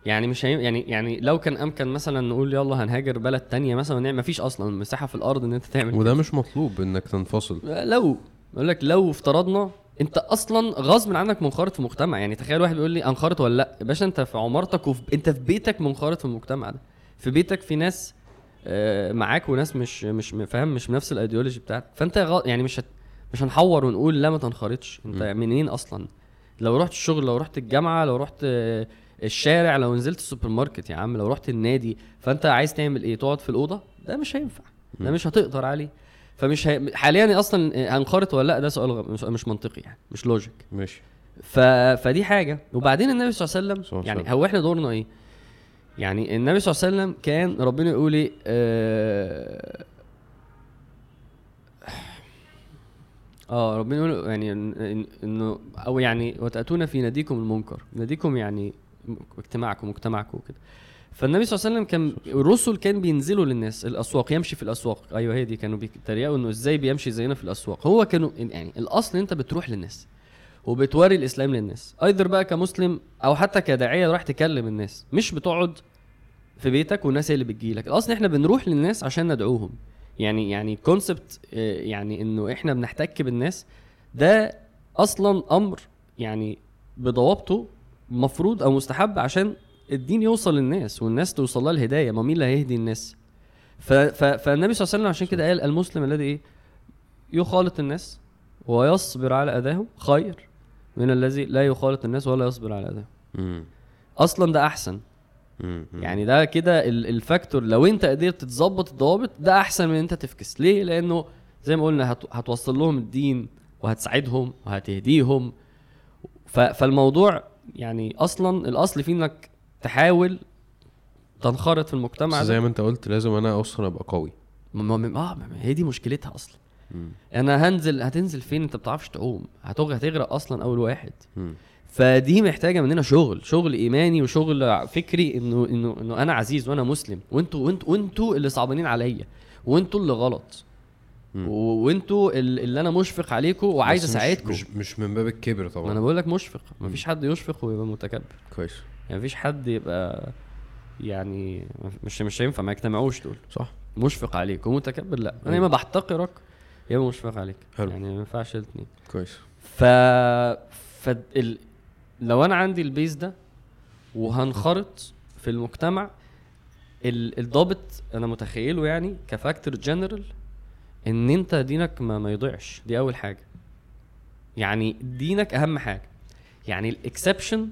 يعني مش هي... يعني يعني لو كان أمكن مثلا نقول يلا هنهاجر بلد تانية مثلا ونعمل مفيش أصلا مساحة في الأرض إن أنت تعمل وده مش مطلوب إنك تنفصل. كده. لو يقول لك لو افترضنا انت أصلا غصب عنك منخرط في مجتمع. يعني تخيل واحد بيقول لي انخرط ولا لأ. يا باشا انت في عمارتك وفي انت في بيتك منخرط في المجتمع ده. في بيتك في ناس آه، معاك وناس مش مش فاهم مش نفس الايديولوجي بتاعتك فانت غ... يعني مش هت... مش هنحور ونقول لا ما تنخرطش. انت م. منين أصلا؟ لو رحت الشغل لو رحت الجامعة لو رحت آه، الشارع لو نزلت السوبر ماركت يا عم لو رحت النادي فانت عايز تعمل إيه؟ تقعد في الأوضة؟ ده مش هينفع. ده. مش هتقدر عليه. فمش هي... حاليا أصلا هنخرط ولا لأ؟ ده سؤال غ... مش, مش منطقي يعني مش logic ماشي. ف... فدي حاجة. وبعدين النبي صلى الله عليه وسلم يعني. هو إحنا دورنا إيه؟ يعني النبي صلى الله عليه وسلم كان ربنا يقول إيه؟ آه... آه ربنا يقول يعني إنه أو يعني وتأتون في ناديكم المنكر. ناديكم يعني اجتماعكم مجتمعكم وكده. فالنبي صلى الله عليه وسلم كان الرسل كان بينزلوا للناس الأسواق يمشي في الأسواق. أيوه هي دي كانوا بيتريقوا إنه إزاي بيمشي زينا في الأسواق. هو كانوا يعني الأصل أنت بتروح للناس وبتوري الإسلام للناس. ايذر بقى كمسلم أو حتى كداعية رايح تكلم الناس. مش بتقعد في بيتك والناس هي اللي بتجيلك الأصل إحنا بنروح للناس عشان ندعوهم. يعني يعني كونسبت يعني إنه إحنا بنحتك بالناس. ده أصلا أمر يعني بضوابطه مفروض أو مستحب عشان الدين يوصل للناس والناس توصل لها الهداية ما مين اللي هيهدي الناس؟ ف ف فالنبي صلى الله عليه وسلم عشان كده قال المسلم الذي إيه؟ يخالط الناس ويصبر على أذاهم خير من الذي لا يخالط الناس ولا يصبر على أذاهم. أصلا ده أحسن. يعني ده كده ال- الفاكتور لو أنت قدرت تظبط الضوابط ده أحسن من أنت تفكس. ليه؟ لأنه زي ما قلنا هت- هتوصل لهم الدين وهتساعدهم وهتهديهم. ف- فالموضوع يعني أصلا الأصل فيه إنك تحاول تنخرط في المجتمع زي ما انت قلت لازم أنا أصلا ابقى قوي. ما ما- آه ما هي دي مشكلتها أصلا. مم. أنا هنزل هتنزل فين؟ انت بتعرفش تعوم. هتغرق هتغرق أصلا اول واحد. مم. فدي محتاجة مننا شغل شغل إيماني وشغل فكري انه انه إنه أنا عزيز وأنا مسلم. وانتوا وانتوا وأنتوا اللي صعبانين عليا. وأنتوا اللي غلط. وأنتوا ال- اللي أنا مشفق عليكم وعايز أساعدكم. مش مش من باب الكبر ما طبعا أنا بقول لك مشفق مفيش حد يشفق ويبقى متكبر. كويس. يعني مفيش حد يبقى يعني مش مش هينفع ما يجتمعوش دول. صح. مشفق عليك ومتكبر لا. أنا يا أيوة. إما بحتقرك يا إما مشفق عليك. حلو. يعني ما ينفعش الاثنين كويس. ف ف ال... لو أنا عندي ال base ده وهنخرط في المجتمع ال... الضابط أنا متخيله يعني ك factor general إن أنت دينك ما, ما يضيعش. دي أول حاجة. يعني دينك أهم حاجة. يعني ال exception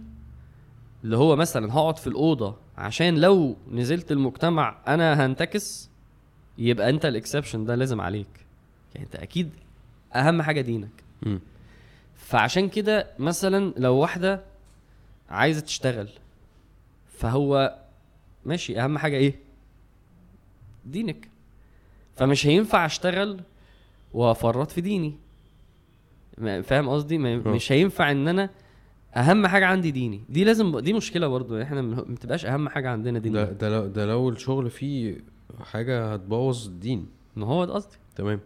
اللي هو مثلا هقعد في الأوضة عشان لو نزلت المجتمع أنا هنتكس يبقى أنت الإكسبشن ده لازم عليك. يعني أنت أكيد أهم حاجة دينك. مم. فعشان كده مثلا لو واحدة عايزة تشتغل فهو ماشي أهم حاجة إيه؟ دينك. فمش هينفع أشتغل وأفرط في ديني. فاهم قصدي؟ آه. مش هينفع إن أنا أهم حاجة عندي ديني. دي لازم دي مشكلة برضو. إحنا ما بتبقاش أهم حاجة عندنا ده ديننا ده لو ده لو الشغل فيه حاجة هتبوظ الدين. ما هو ده قصدي. تمام.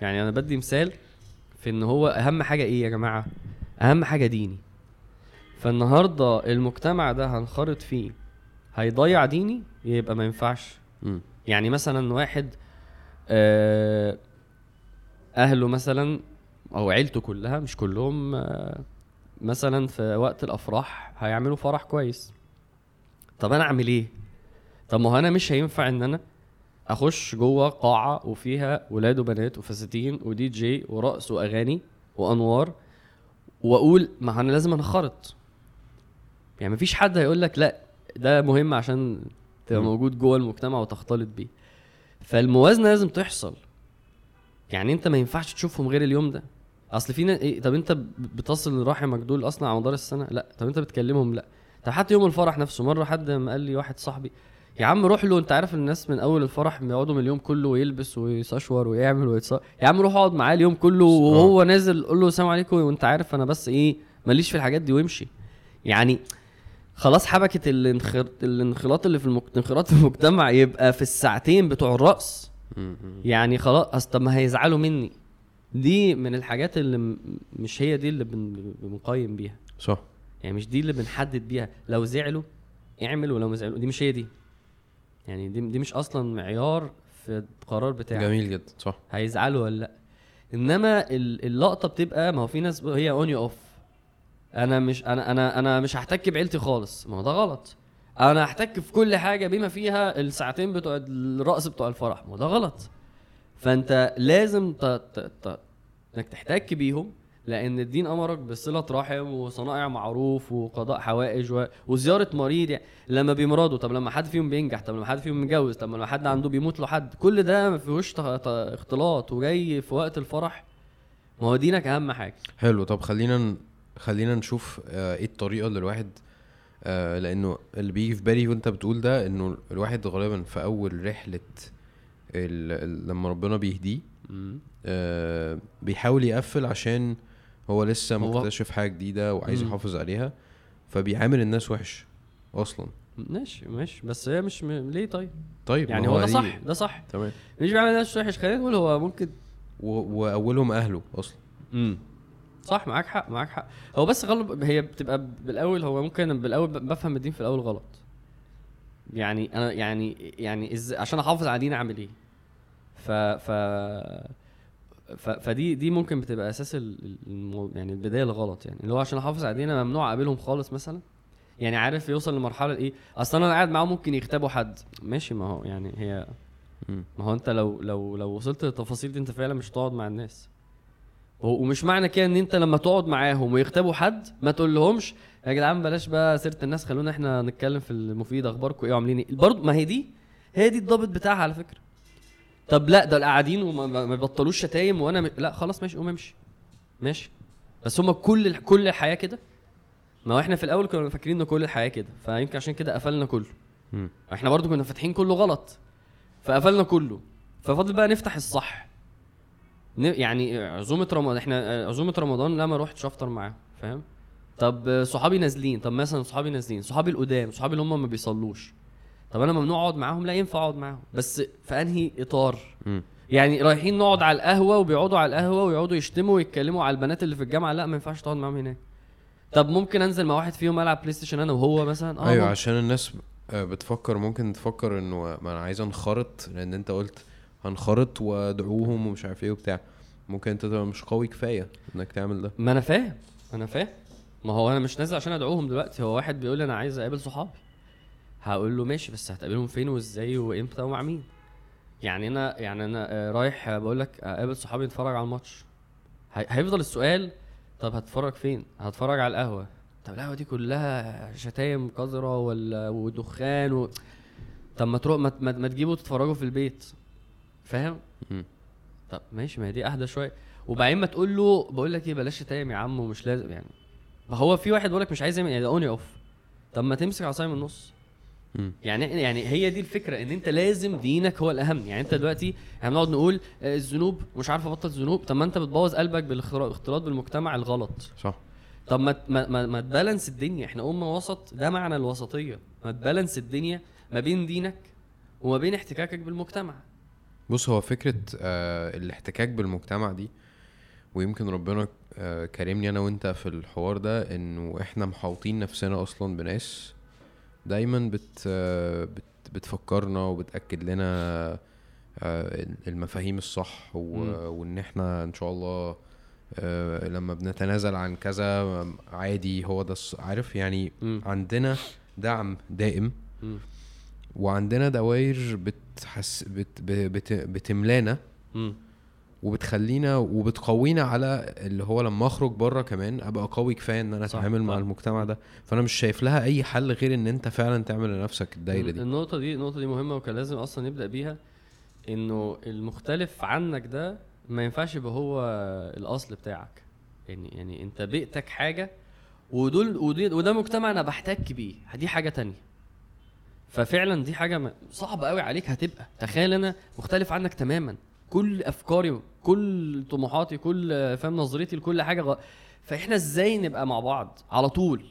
يعني أنا بدي مثال في إن هو أهم حاجة إيه يا جماعة؟ أهم حاجة ديني. فالنهاردة المجتمع ده هنخرط فيه هيضيع ديني؟ يبقى ما ينفعش. مم. يعني مثلا واحد آه، أهله مثلا أو عيلته كلها مش كلهم آه، مثلا في وقت الأفراح هيعملوا فرح كويس. طب أنا أعمل إيه؟ طب ما هو أنا مش هينفع إن أنا أخش جوه قاعة وفيها ولاد وبنات وفساتين ودي جي ورقص وأغاني وأنوار وأقول ما أنا لازم أنخرط. يعني مفيش حد هيقول لك لا ده مهم عشان تبقى. موجود جوه المجتمع وتختلط بيه. فالموازنة لازم تحصل. يعني أنت ما ينفعش تشوفهم غير اليوم ده. أصل في إيه طب أنت بتصل لرحمك دول أصلا على مدار السنة؟ لأ. طب أنت بتكلمهم؟ لأ. طب حتى يوم الفرح نفسه مرة حد ما قال لي واحد صاحبي يا عم روح له أنت عارف الناس من أول الفرح بيقعدوا من اليوم كله ويلبس ويسشور ويعمل ويتصور يا عم روح اقعد معاه اليوم كله وهو نازل قول له السلام عليكم وأنت عارف أنا بس إيه ماليش في الحاجات دي. وامشي يعني خلاص حبكة الانخر... الانخراط اللي في المك... الانخراط في المجتمع يبقى في الساعتين بتوع الرقص. يعني خلاص أصل طب ما هيزعلوا مني. دي من الحاجات اللي. مش هي دي اللي بن... بنقيم بيها. صح. يعني مش دي اللي بنحدد بيها. لو زعلوا اعمل ولو ما زعلوا دي مش هي دي. يعني دي, دي مش أصلا معيار في القرار بتاعك. جميل جدا صح. هيزعلوا ولا لأ. إنما ال- اللقطة بتبقى ما هو في ناس هي on off أنا مش أنا أنا أنا مش هحتك بعيلتي خالص. ما هو ده غلط. أنا هحتك في كل حاجة بما فيها الساعتين بتوع الرقص بتوع الفرح. ما هو ده غلط. فانت لازم. انك تحتك بيهم لأن الدين أمرك بصلة رحم وصنائع معروف وقضاء حوائج و... وزيارة مريض يعني لما بيمرضوا طب لما حد فيهم بينجح طب لما حد فيهم متجوز طب لما حد عنده بيموت له حد كل ده ما فيهوش. اختلاط وجاي في وقت الفرح ما هو دينك أهم حاجة حلو طب خلينا خلينا نشوف آه إيه الطريقة اللي الواحد آه لأنه اللي بيجي في بالي وأنت بتقول ده إنه الواحد غالبا في أول رحلة ال... ال... لما ربنا بيهديه آه بيحاول يقفل عشان هو لسه هو- مكتشف حاجة جديدة وعايز مم. يحافظ عليها فبيعامل الناس وحش أصلا. ماشي ماشي. بس هي مش م... ليه طيب؟ طيب يعني ما هو ده صح ده صح. تمام. مش بيعمل ناس وحش خلينا نقول هو ممكن و... وأولهم أهله أصلا. امم صح معاك حق معاك حق. هو بس غلط هي بتبقى بالأول هو ممكن بالأول بفهم الدين في الأول غلط. يعني أنا يعني يعني إز... عشان أحافظ على دين أعمل إيه؟ ف ف ف فدي دي ممكن بتبقى أساس ال- المو... يعني البداية الغلط يعني. اللي هو عشان أحافظ على ديني أنا ممنوع أقابلهم خالص مثلا. يعني عارف يوصل لمرحلة إيه؟ أصلا أنا قاعد معاهم ممكن يغتابوا حد. ماشي ما هو يعني هي. ما هو أنت لو لو لو وصلت للتفاصيل دي أنت فعلا مش هتقعد مع الناس. ومش معنى كده إن أنت لما تقعد معاهم ويغتابوا حد ما تقول لهمش يا جدعان بلاش بقى سيرة الناس خلونا إحنا نتكلم في المفيد أخباركم إيه وعاملين إيه؟ برضه ما هي دي هي دي الضابط بتاعها على فكرة. طب لا ده قاعدين وما ما ما يبطلوش شتايم وأنا م... لا خلاص ماشي قوم امشي. ماشي. بس هما كل كل الحياة كده. ما هو إحنا في الأول كنا فاكرين إن كل الحياة كده فيمكن عشان كده قفلنا كله. إحنا برضو كنا فاتحين كله غلط فقفلنا كله. ففاضل بقى نفتح الصح. يعني عزومة رمضان إحنا عزومة رمضان لا ما روحتش افطر معاهم فاهم؟ طب صحابي نازلين طب مثلا صحابي نازلين صحابي القدام صحابي اللي هم ما بيصلوش. طب أنا ممنوع اقعد معاهم لا ينفع أقعد معاهم. بس في أنهي إطار؟ مم. يعني رايحين نقعد على القهوة وبيقعدوا على القهوة ويقعدوا يشتموا ويتكلموا على البنات اللي في الجامعة لا ما ينفعش تقعد معاهم هناك. طب ممكن أنزل مع واحد فيهم ألعب PlayStation أنا وهو مثلا؟ آه أيوه ممكن. عشان الناس آه، بتفكر ممكن تفكر إنه ما أنا عايز أنخرط لأن أنت قلت هنخرط وأدعوهم ومش عارف إيه وبتاع. ممكن أنت تبقى مش قوي كفاية إنك تعمل ده. ما أنا فاهم أنا فاهم. ما هو أنا مش نازل عشان أدعوهم دلوقتي هو واحد بيقول لي أنا عايز أقابل صحابي. هقول له ماشي بس هتقابلهم فين وإزاي وإمتى ومع مين؟ يعني أنا يعني أنا آه، رايح بقول لك أقابل صحابي نتفرج على الماتش. هي- هيفضل السؤال طب هتتفرج فين؟ هتفرج على القهوة. طب القهوة دي كلها شتايم قذرة ولا ودخان و... طب ما تروح ما, ما, ما تجيبوا تتفرجوا في البيت. فاهم. طب ماشي ما هي دي أهدى شوية. وبعدين ما تقول له بقول لك إيه بلاش شتايم يا عم ومش لازم يعني. هو في واحد بيقول لك مش عايز يعمل يعني on يا off طب ما تمسك عصاية من النص. يعني يعني هي دي الفكرة إن أنت لازم دينك هو الأهم. يعني أنت دلوقتي إحنا بنقعد نقول آه، الذنوب مش عارف أبطل ذنوب. طب ما أنت بتبوظ قلبك بالاختلاط بالمجتمع الغلط. صح. طب ما ما, ما ت balance الدنيا. إحنا أمة وسط ده معنى الوسطية. ما تبالانس الدنيا ما بين دينك وما بين احتكاكك بالمجتمع. بص هو فكرة آه الاحتكاك بالمجتمع دي ويمكن ربنا آه كرمني أنا وأنت في الحوار ده إنه إحنا محاوطين نفسنا أصلا بناس دايما بت بت بتفكرنا وبتأكد لنا آه المفاهيم الصح. وإن إحنا إن شاء الله آه لما بنتنازل عن كذا عادي هو ده عارف يعني. عندنا دعم دائم. وعندنا دوائر بتحس بت بت بتملانا. وبتخلينا وبتقوينا على اللي هو لما أخرج بره كمان أبقى قوي كفاية إن أنا أتعامل مع. المجتمع ده. فأنا مش شايف لها أي حل غير إن أنت فعلا تعمل لنفسك الدايرة دي. النقطة دي النقطة دي مهمة وكان لازم أصلا نبدأ بيها إنه المختلف عنك ده ما ينفعش يبقى هو الأصل بتاعك. يعني يعني أنت بيئتك حاجة ودول ودي وده مجتمع أنا بحتك بيه. دي حاجة تانية. ففعلا دي حاجة ما- صعبة قوي عليك هتبقى. تخيل أنا مختلف عنك تماما. كل أفكاري كل طموحاتي كل فاهم نظرتي لكل حاجة غ... فإحنا إزاي نبقى مع بعض؟ على طول.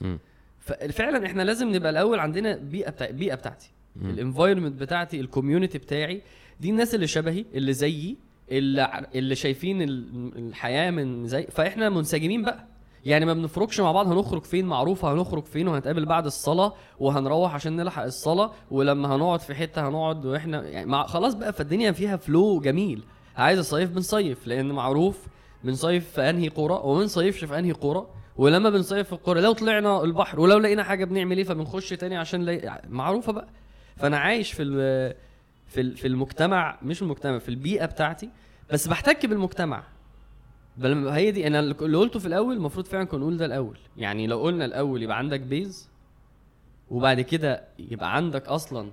مم. ففعلا إحنا لازم نبقى الأول عندنا بيئة بتاع البيئه بتاعتي. ال environment بتاعتي ال community بتاعي. دي الناس اللي شبهي اللي زيي اللي اللي شايفين ال- الحياة من زي فإحنا منسجمين بقى. يعني ما بنخرجش مع بعض هنخرج فين؟ معروفه هنخرج فين وهنتقابل بعد الصلاة وهنروح عشان نلحق الصلاة ولما هنقعد في حتة هنقعد وإحنا يعني مع خلاص بقى فالدنيا فيها flow جميل. عايز اصيف بنصيف لأن معروف بنصيف في أنهي قرى وما بنصيفش في أنهي قرى. ولما بنصيف في القرى لو طلعنا البحر ولو لقينا حاجة بنعمل إيه فبنخش تاني عشان لي... معروفة بقى. فأنا عايش في. في في المجتمع مش المجتمع في البيئة بتاعتي بس بحتك بالمجتمع. بل هي دي أنا اللي قلته في الأول المفروض فعلا كنا نقول ده الأول. يعني لو قلنا الأول يبقى عندك بيز وبعد كده يبقى عندك أصلا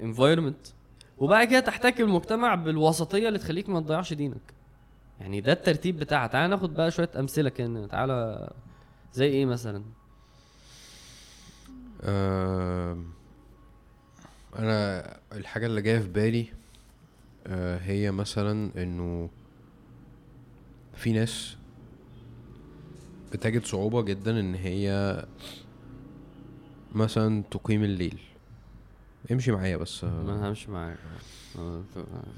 environment وبعد كده تحتك بالمجتمع بالوسطية اللي تخليك ما تضيعش دينك. يعني ده الترتيب بتاعها. تعال ناخد بقى شوية أمثلة كده. تعالى زي إيه مثلا؟ آم، أنا الحاجة اللي جاية في بالي آه، هي مثلا إنه في ناس بتجد صعوبة جدا إن هي مثلا تقيم الليل. امشي معايا بس. ما همشي معاك. آه،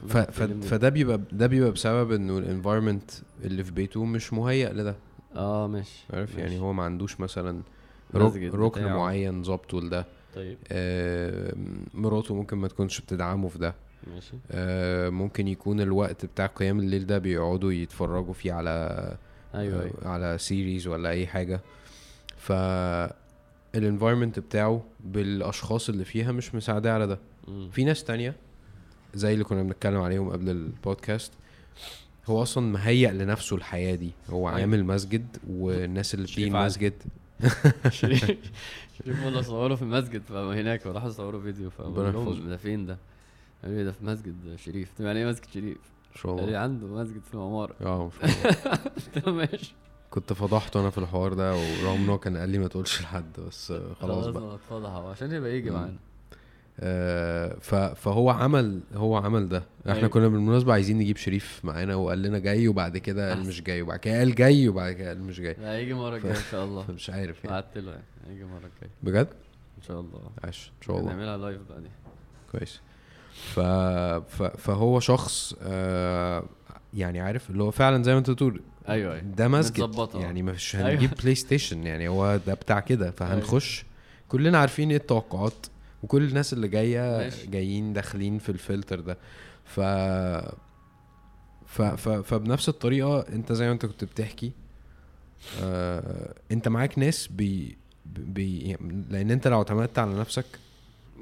ف... ف... فده بيبقى ده بيبقى بسبب إنه الانفايرمنت اللي في بيته مش مهيأ لده. آه ماشي. عارف؟ ماشي. يعني هو ما عندوش مثلا ركن. معين ظابطه لده. طيب. آه، مراته ممكن ما تكونش بتدعمه في ده. ماشي آه، ممكن يكون الوقت بتاع قيام الليل ده بيقعدوا يتفرجوا فيه على أيوه أيوه على series ولا أي حاجة ف ال environment بتاعه بالأشخاص اللي فيها مش مساعداه على ده مم. في ناس تانية زي اللي كنا بنتكلم عليهم قبل البودكاست هو أصلا مهيأ لنفسه الحياة دي هو أيوة. عامل مسجد والناس اللي عادل. المسجد *laughs* شريف *laughs* شريف والله صوروا في المسجد فهناك وراحوا صوروا فيديو فبقول لهم. ده فين ده؟ قالوا لي ده في مسجد شريف. قلت لهم يعني إيه مسجد شريف؟ إن شاء قال لي الله عنده مسجد في العمارة. آه ما شاء الله. *laughs* له ماشي. كنت فضحته أنا في الحوار ده ورغم إن هو كان قال لي ما تقولش لحد بس خلاص بقى. ما اتفضح عشان يبقى يجي. معانا. آه، فهو عمل هو عمل ده. إحنا أيوة. كنا بالمناسبة عايزين نجيب شريف معانا وقال لنا جاي وبعد كده قال. مش جاي وبعد كده قال جاي وبعد كده قال مش جاي. لا هيجي المرة الجاية إن شاء الله. *laughs* فمش عارف يعني. بعت له يعني هيجي المرة الجاية. بجد؟ إن شاء الله. عاش. إن شاء الله. نعملها live بقى دي. كويس. ف... ف... فهو شخص آه يعني عارف اللي هو فعلا زي ما انت بتقول أيوه أيوه ده مسجد. يعني مش أيوة. هنجيب PlayStation يعني هو ده بتاع كده فهنخش كلنا عارفين إيه التوقعات وكل الناس اللي جاية ماشي. جايين داخلين في الفلتر ده ف ف, ف... فبنفس الطريقة أنت زي ما أنت كنت بتحكي آه... أنت معاك ناس بي... بي... لأن أنت لو اعتمدت على نفسك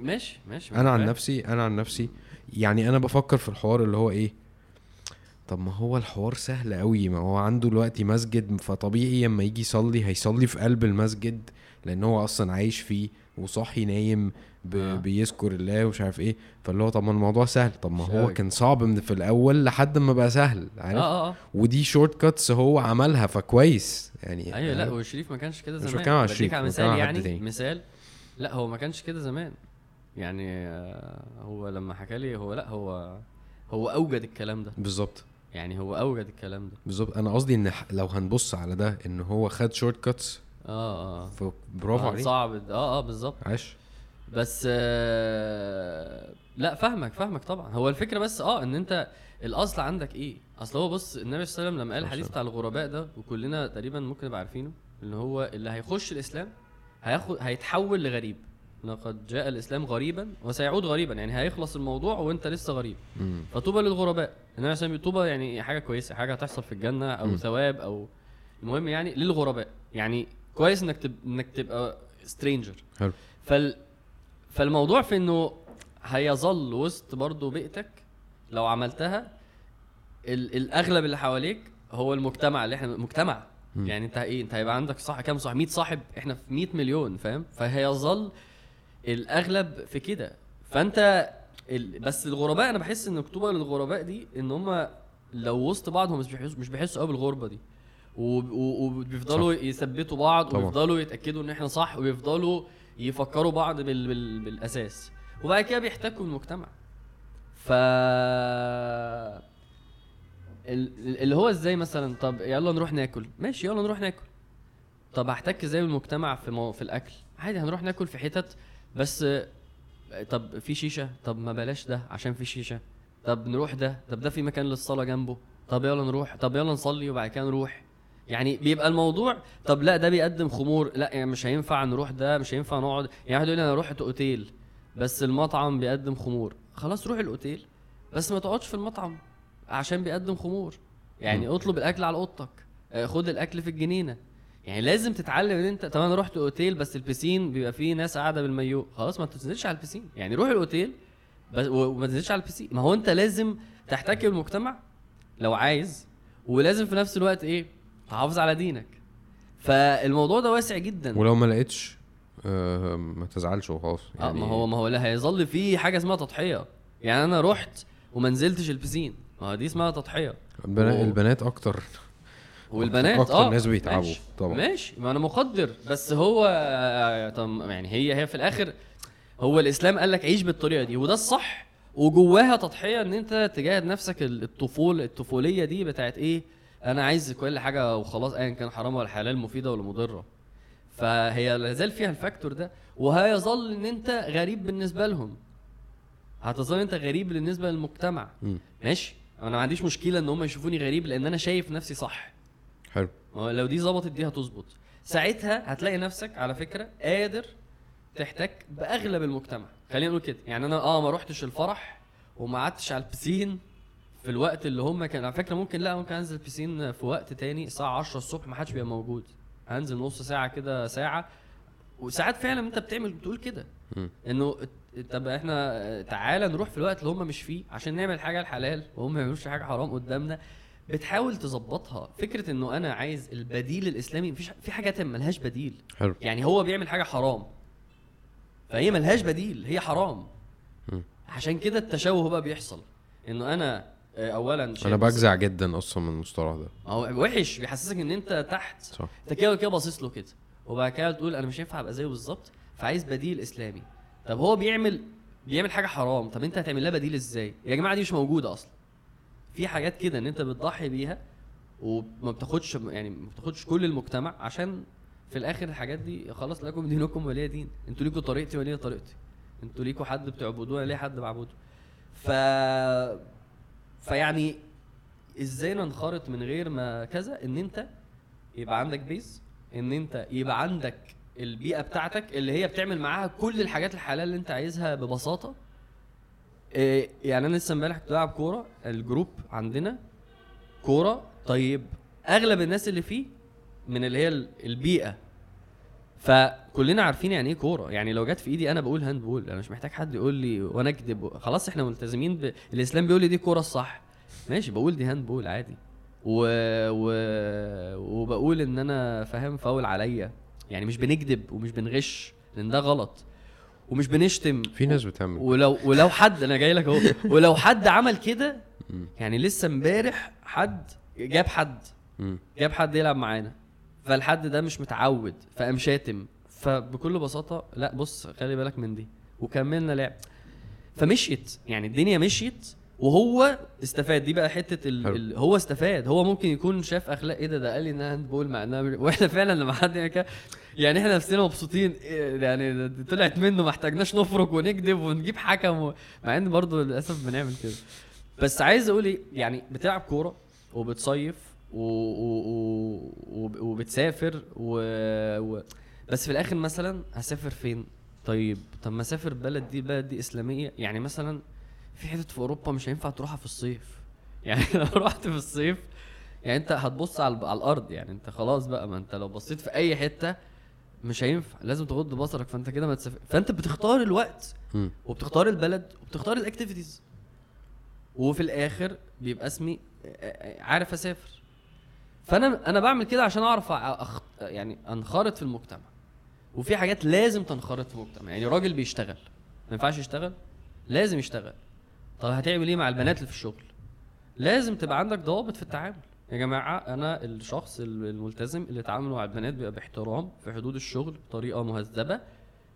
ماشي ماشي أنا عن. نفسي أنا عن نفسي يعني أنا بفكر في الحوار اللي هو إيه طب ما هو الحوار سهل قوي ما هو عنده دلوقتي مسجد فطبيعي لما يجي يصلي هيصلي في قلب المسجد لأن هو أصلا عايش فيه وصاحي نايم ب... آه. بيذكر الله ومش عارف إيه فاللي هو طب ما الموضوع سهل طب ما مش هو. كان صعب من في الأول لحد ما بقى سهل عارف آه آه آه ودي shortcuts هو عملها فكويس يعني أيوه لأ عارف؟ وشريف ما كانش كده مش زمان بتكلم على شريف، مثال يعني. مثال لأ هو ما كانش كده زمان يعني آه، هو لما حكى لي هو لا هو هو أوجد الكلام ده. بالظبط. يعني هو أوجد الكلام ده. بالظبط. أنا قصدي إن لو هنبص على ده إن هو خد shortcuts آه آه. برافو آه، عليه. صعب. آه آه بالظبط. عاش. بس آه لا فاهمك فاهمك طبعا. هو الفكرة بس آه إن أنت الأصل عندك إيه؟ أصل هو بص النبي صلى الله عليه وسلم لما قال الحديث. بتاع الغرباء ده وكلنا تقريبا ممكن نبقى عارفينه إن هو اللي هيخش الإسلام هياخد هيتحول لغريب. لقد جاء الإسلام غريبا وسيعود غريبا يعني هيخلص الموضوع وأنت لسه غريب. مم. فطوبى للغرباء. النبي عليه طوبى يعني حاجة كويسة حاجة هتحصل في الجنة أو مم. ثواب أو المهم يعني للغرباء. يعني كويس إنك تب... إنك تبقى سترينجر حلو. فال فالموضوع في إنه هيظل وسط برضه بيئتك. لو عملتها ال... الأغلب اللي حواليك هو المجتمع اللي إحنا مجتمع. يعني أنت إيه أنت هيبقى عندك صح كام صاحب 100 صاحب إحنا في 100 مليون فاهم؟ فهيظل الأغلب في كده. فأنت ال... بس الغرباء أنا بحس إن الكتوبة للغرباء دي إن هم لو وسط بعض هم مش بيحسوا مش بيحسوا قوي بالغربة دي. وبيفضلوا يثبتوا بعض طبعا. ويفضلوا يتأكدوا إن إحنا صح ويفضلوا يفكروا بعض بال... بال... بالأساس. وبعد كده بيحتكوا بالمجتمع ف ال- اللي هو إزاي مثلا طب يلا نروح ناكل. ماشي يلا نروح ناكل. طب هحتك إزاي بالمجتمع في مو... في الأكل؟ عادي هنروح ناكل في حتت بس طب في شيشة؟ طب ما بلاش ده عشان في شيشة. طب نروح ده؟ طب ده في مكان للصلاة جنبه. طب يلا نروح. طب يلا نصلي وبعد كده نروح. يعني بيبقى الموضوع طب لا ده بيقدم خمور. لا يعني مش هينفع نروح ده مش هينفع نقعد. يعني واحد يقول لي أنا رحت أوتيل بس المطعم بيقدم خمور. خلاص روح الأوتيل بس ما تقعدش في المطعم عشان بيقدم خمور. يعني. اطلب الأكل على أوضتك. آه، خد الأكل في الجنينة. يعني لازم تتعلم ان انت طب أنا رحت اوتيل بس البسين بيبقى فيه ناس قاعدة بالمايو. خلاص ما تنزلش على البسين. يعني روح الاوتيل بس وما تنزلش على البسين. ما هو انت لازم تحتك بالمجتمع لو عايز ولازم في نفس الوقت إيه تحافظ على دينك. فالموضوع ده واسع جدا. ولو ما لقيتش آه ما تزعلش وخلاص. آه ما هو ما هو لا هيظل في حاجة اسمها تضحية. يعني أنا رحت وما نزلتش البسين. ما هو دي اسمها تضحية. البنات, البنات أكتر. والبنات آه ناس بيتعبوا ماشي. طبعا. ماشي. ما أنا مقدر. بس هو طب يعني هي هي في الآخر هو الإسلام قال لك عيش بالطريقة دي وده الصح. وجواها تضحية إن أنت تجاهد نفسك ال- الطفول الطفولية دي بتاعت إيه؟ أنا عايز كل حاجة وخلاص ايا كان حرام ولا حلال مفيدة ولا مضرة. فهي لازال فيها الفاكتور ده. وهيظل إن أنت غريب بالنسبة لهم. هتظل أنت غريب بالنسبة للمجتمع. مم. ماشي؟ أنا ما عنديش مشكلة إن هم يشوفوني غريب لأن أنا شايف نفسي صح. حلو. هو لو دي ظبطت دي هتظبط. ساعتها هتلاقي نفسك على فكرة قادر تحتك بأغلب المجتمع. خلينا نقول كده. يعني أنا آه ما روحتش الفرح وما قعدتش على البسين في الوقت اللي هم كان على فكرة ممكن لا ممكن أنزل البسين في وقت تاني الساعة 10 الصبح ما حدش بيبقى موجود. هنزل نص ساعة كده ساعة. وساعات فعلا أنت بتعمل بتقول كده. إنه طب إحنا تعالى نروح في الوقت اللي هم مش فيه عشان نعمل حاجة الحلال وهم ما يعملوش حاجة حرام قدامنا. بتحاول تظبطها. فكرة إنه أنا عايز البديل الإسلامي مفيش في حاجات ملهاش بديل. حلو. يعني هو بيعمل حاجة حرام. فهي ملهاش بديل هي حرام. مم. عشان كده التشوه بقى بيحصل. إنه أنا آه، اولا أنا بجزع جدا أصلا من المصطلح ده. ما هو وحش بيحسسك إن أنت تحت. صح. أنت كده كده باصص له كده. وبعد كده تقول أنا مش هينفع أبقى زيه بالظبط فعايز بديل إسلامي. طب هو بيعمل بيعمل حاجة حرام. طب أنت هتعمل لها بديل إزاي؟ يا جماعة دي مش موجودة أصلا. في حاجات كده إن أنت بتضحي بيها وما بتاخدش يعني ما بتاخدش كل المجتمع عشان في الآخر الحاجات دي خلاص لكم دينكم ولي دين. أنتوا ليكوا طريقتي ولي طريقتي. أنتوا ليكوا حد بتعبدوه ليه حد بعبده ف فيعني إزاي ننخرط من غير ما كذا؟ إن أنت يبقى عندك base إن أنت يبقى عندك البيئة بتاعتك اللي هي بتعمل معاها كل الحاجات الحلال اللي أنت عايزها ببساطة. إيه يعني أنا لسه امبارح كنت بلعب كورة ال group عندنا كورة. طيب أغلب الناس اللي فيه من اللي هي ال- البيئة. فكلنا عارفين يعني إيه كورة. يعني لو جت في إيدي أنا بقول handball أنا مش محتاج حد يقول لي وأنا أكذب. خلاص إحنا ملتزمين ب... الإسلام بيقول لي دي كورة الصح. ماشي بقول دي handball عادي. و... و... وبقول إن أنا فاهم فاول عليا. يعني مش بنكذب ومش بنغش لأن ده غلط. ومش بنشتم. في ناس بتعمل ولو ولو حد أنا جاي لك أهو. *laughs* ولو حد عمل كده. يعني لسه امبارح حد جاب حد. جاب حد يلعب معانا. فالحد ده مش متعود فقام شاتم. فبكل بساطة لا بص خلي بالك من دي. وكملنا لعب. فمشيت. يعني الدنيا مشيت. وهو استفاد. دي بقى حتة ال... ال... هو استفاد. هو ممكن يكون شاف أخلاق. إيه ده؟ ده قال لي انها handball مع انها *laughs* وإحنا فعلا لما حد كده. يعني إحنا نفسنا مبسوطين. إيه؟ يعني طلعت منه. ما احتاجناش نفرك ونكذب ونجيب حكم و... مع إن برضه للأسف بنعمل كده. بس عايز أقول إيه؟ يعني بتلعب كورة وبتصيف و... و... و... وب- وبتسافر و... و... بس في الآخر مثلا هسافر فين؟ طيب طب ما أسافر بلد دي بلد دي إسلامية. يعني مثلا في حتت في أوروبا مش هينفع تروحها في الصيف. *laughs* يعني لو رحت في الصيف يعني أنت هتبص على, على الأرض يعني أنت خلاص بقى ما أنت لو بصيت في أي حتة مش هينفع لازم تغض بصرك فأنت كده ما تسافر فأنت بتختار الوقت. وبتختار البلد وبتختار الاكتيفيتيز وفي الآخر بيبقى اسمي عارف أسافر. فأنا أنا بعمل كده عشان أعرف أخ... يعني أنخرط في المجتمع. وفي حاجات لازم تنخرط في المجتمع يعني راجل بيشتغل ما ينفعش يشتغل؟ لازم يشتغل. طب هتعمل إيه مع البنات اللي في الشغل؟ لازم تبقى عندك ضوابط في التعامل. يا جماعة أنا الشخص الملتزم اللي اتعامل مع البنات بيبقى باحترام في حدود الشغل بطريقة مهذبة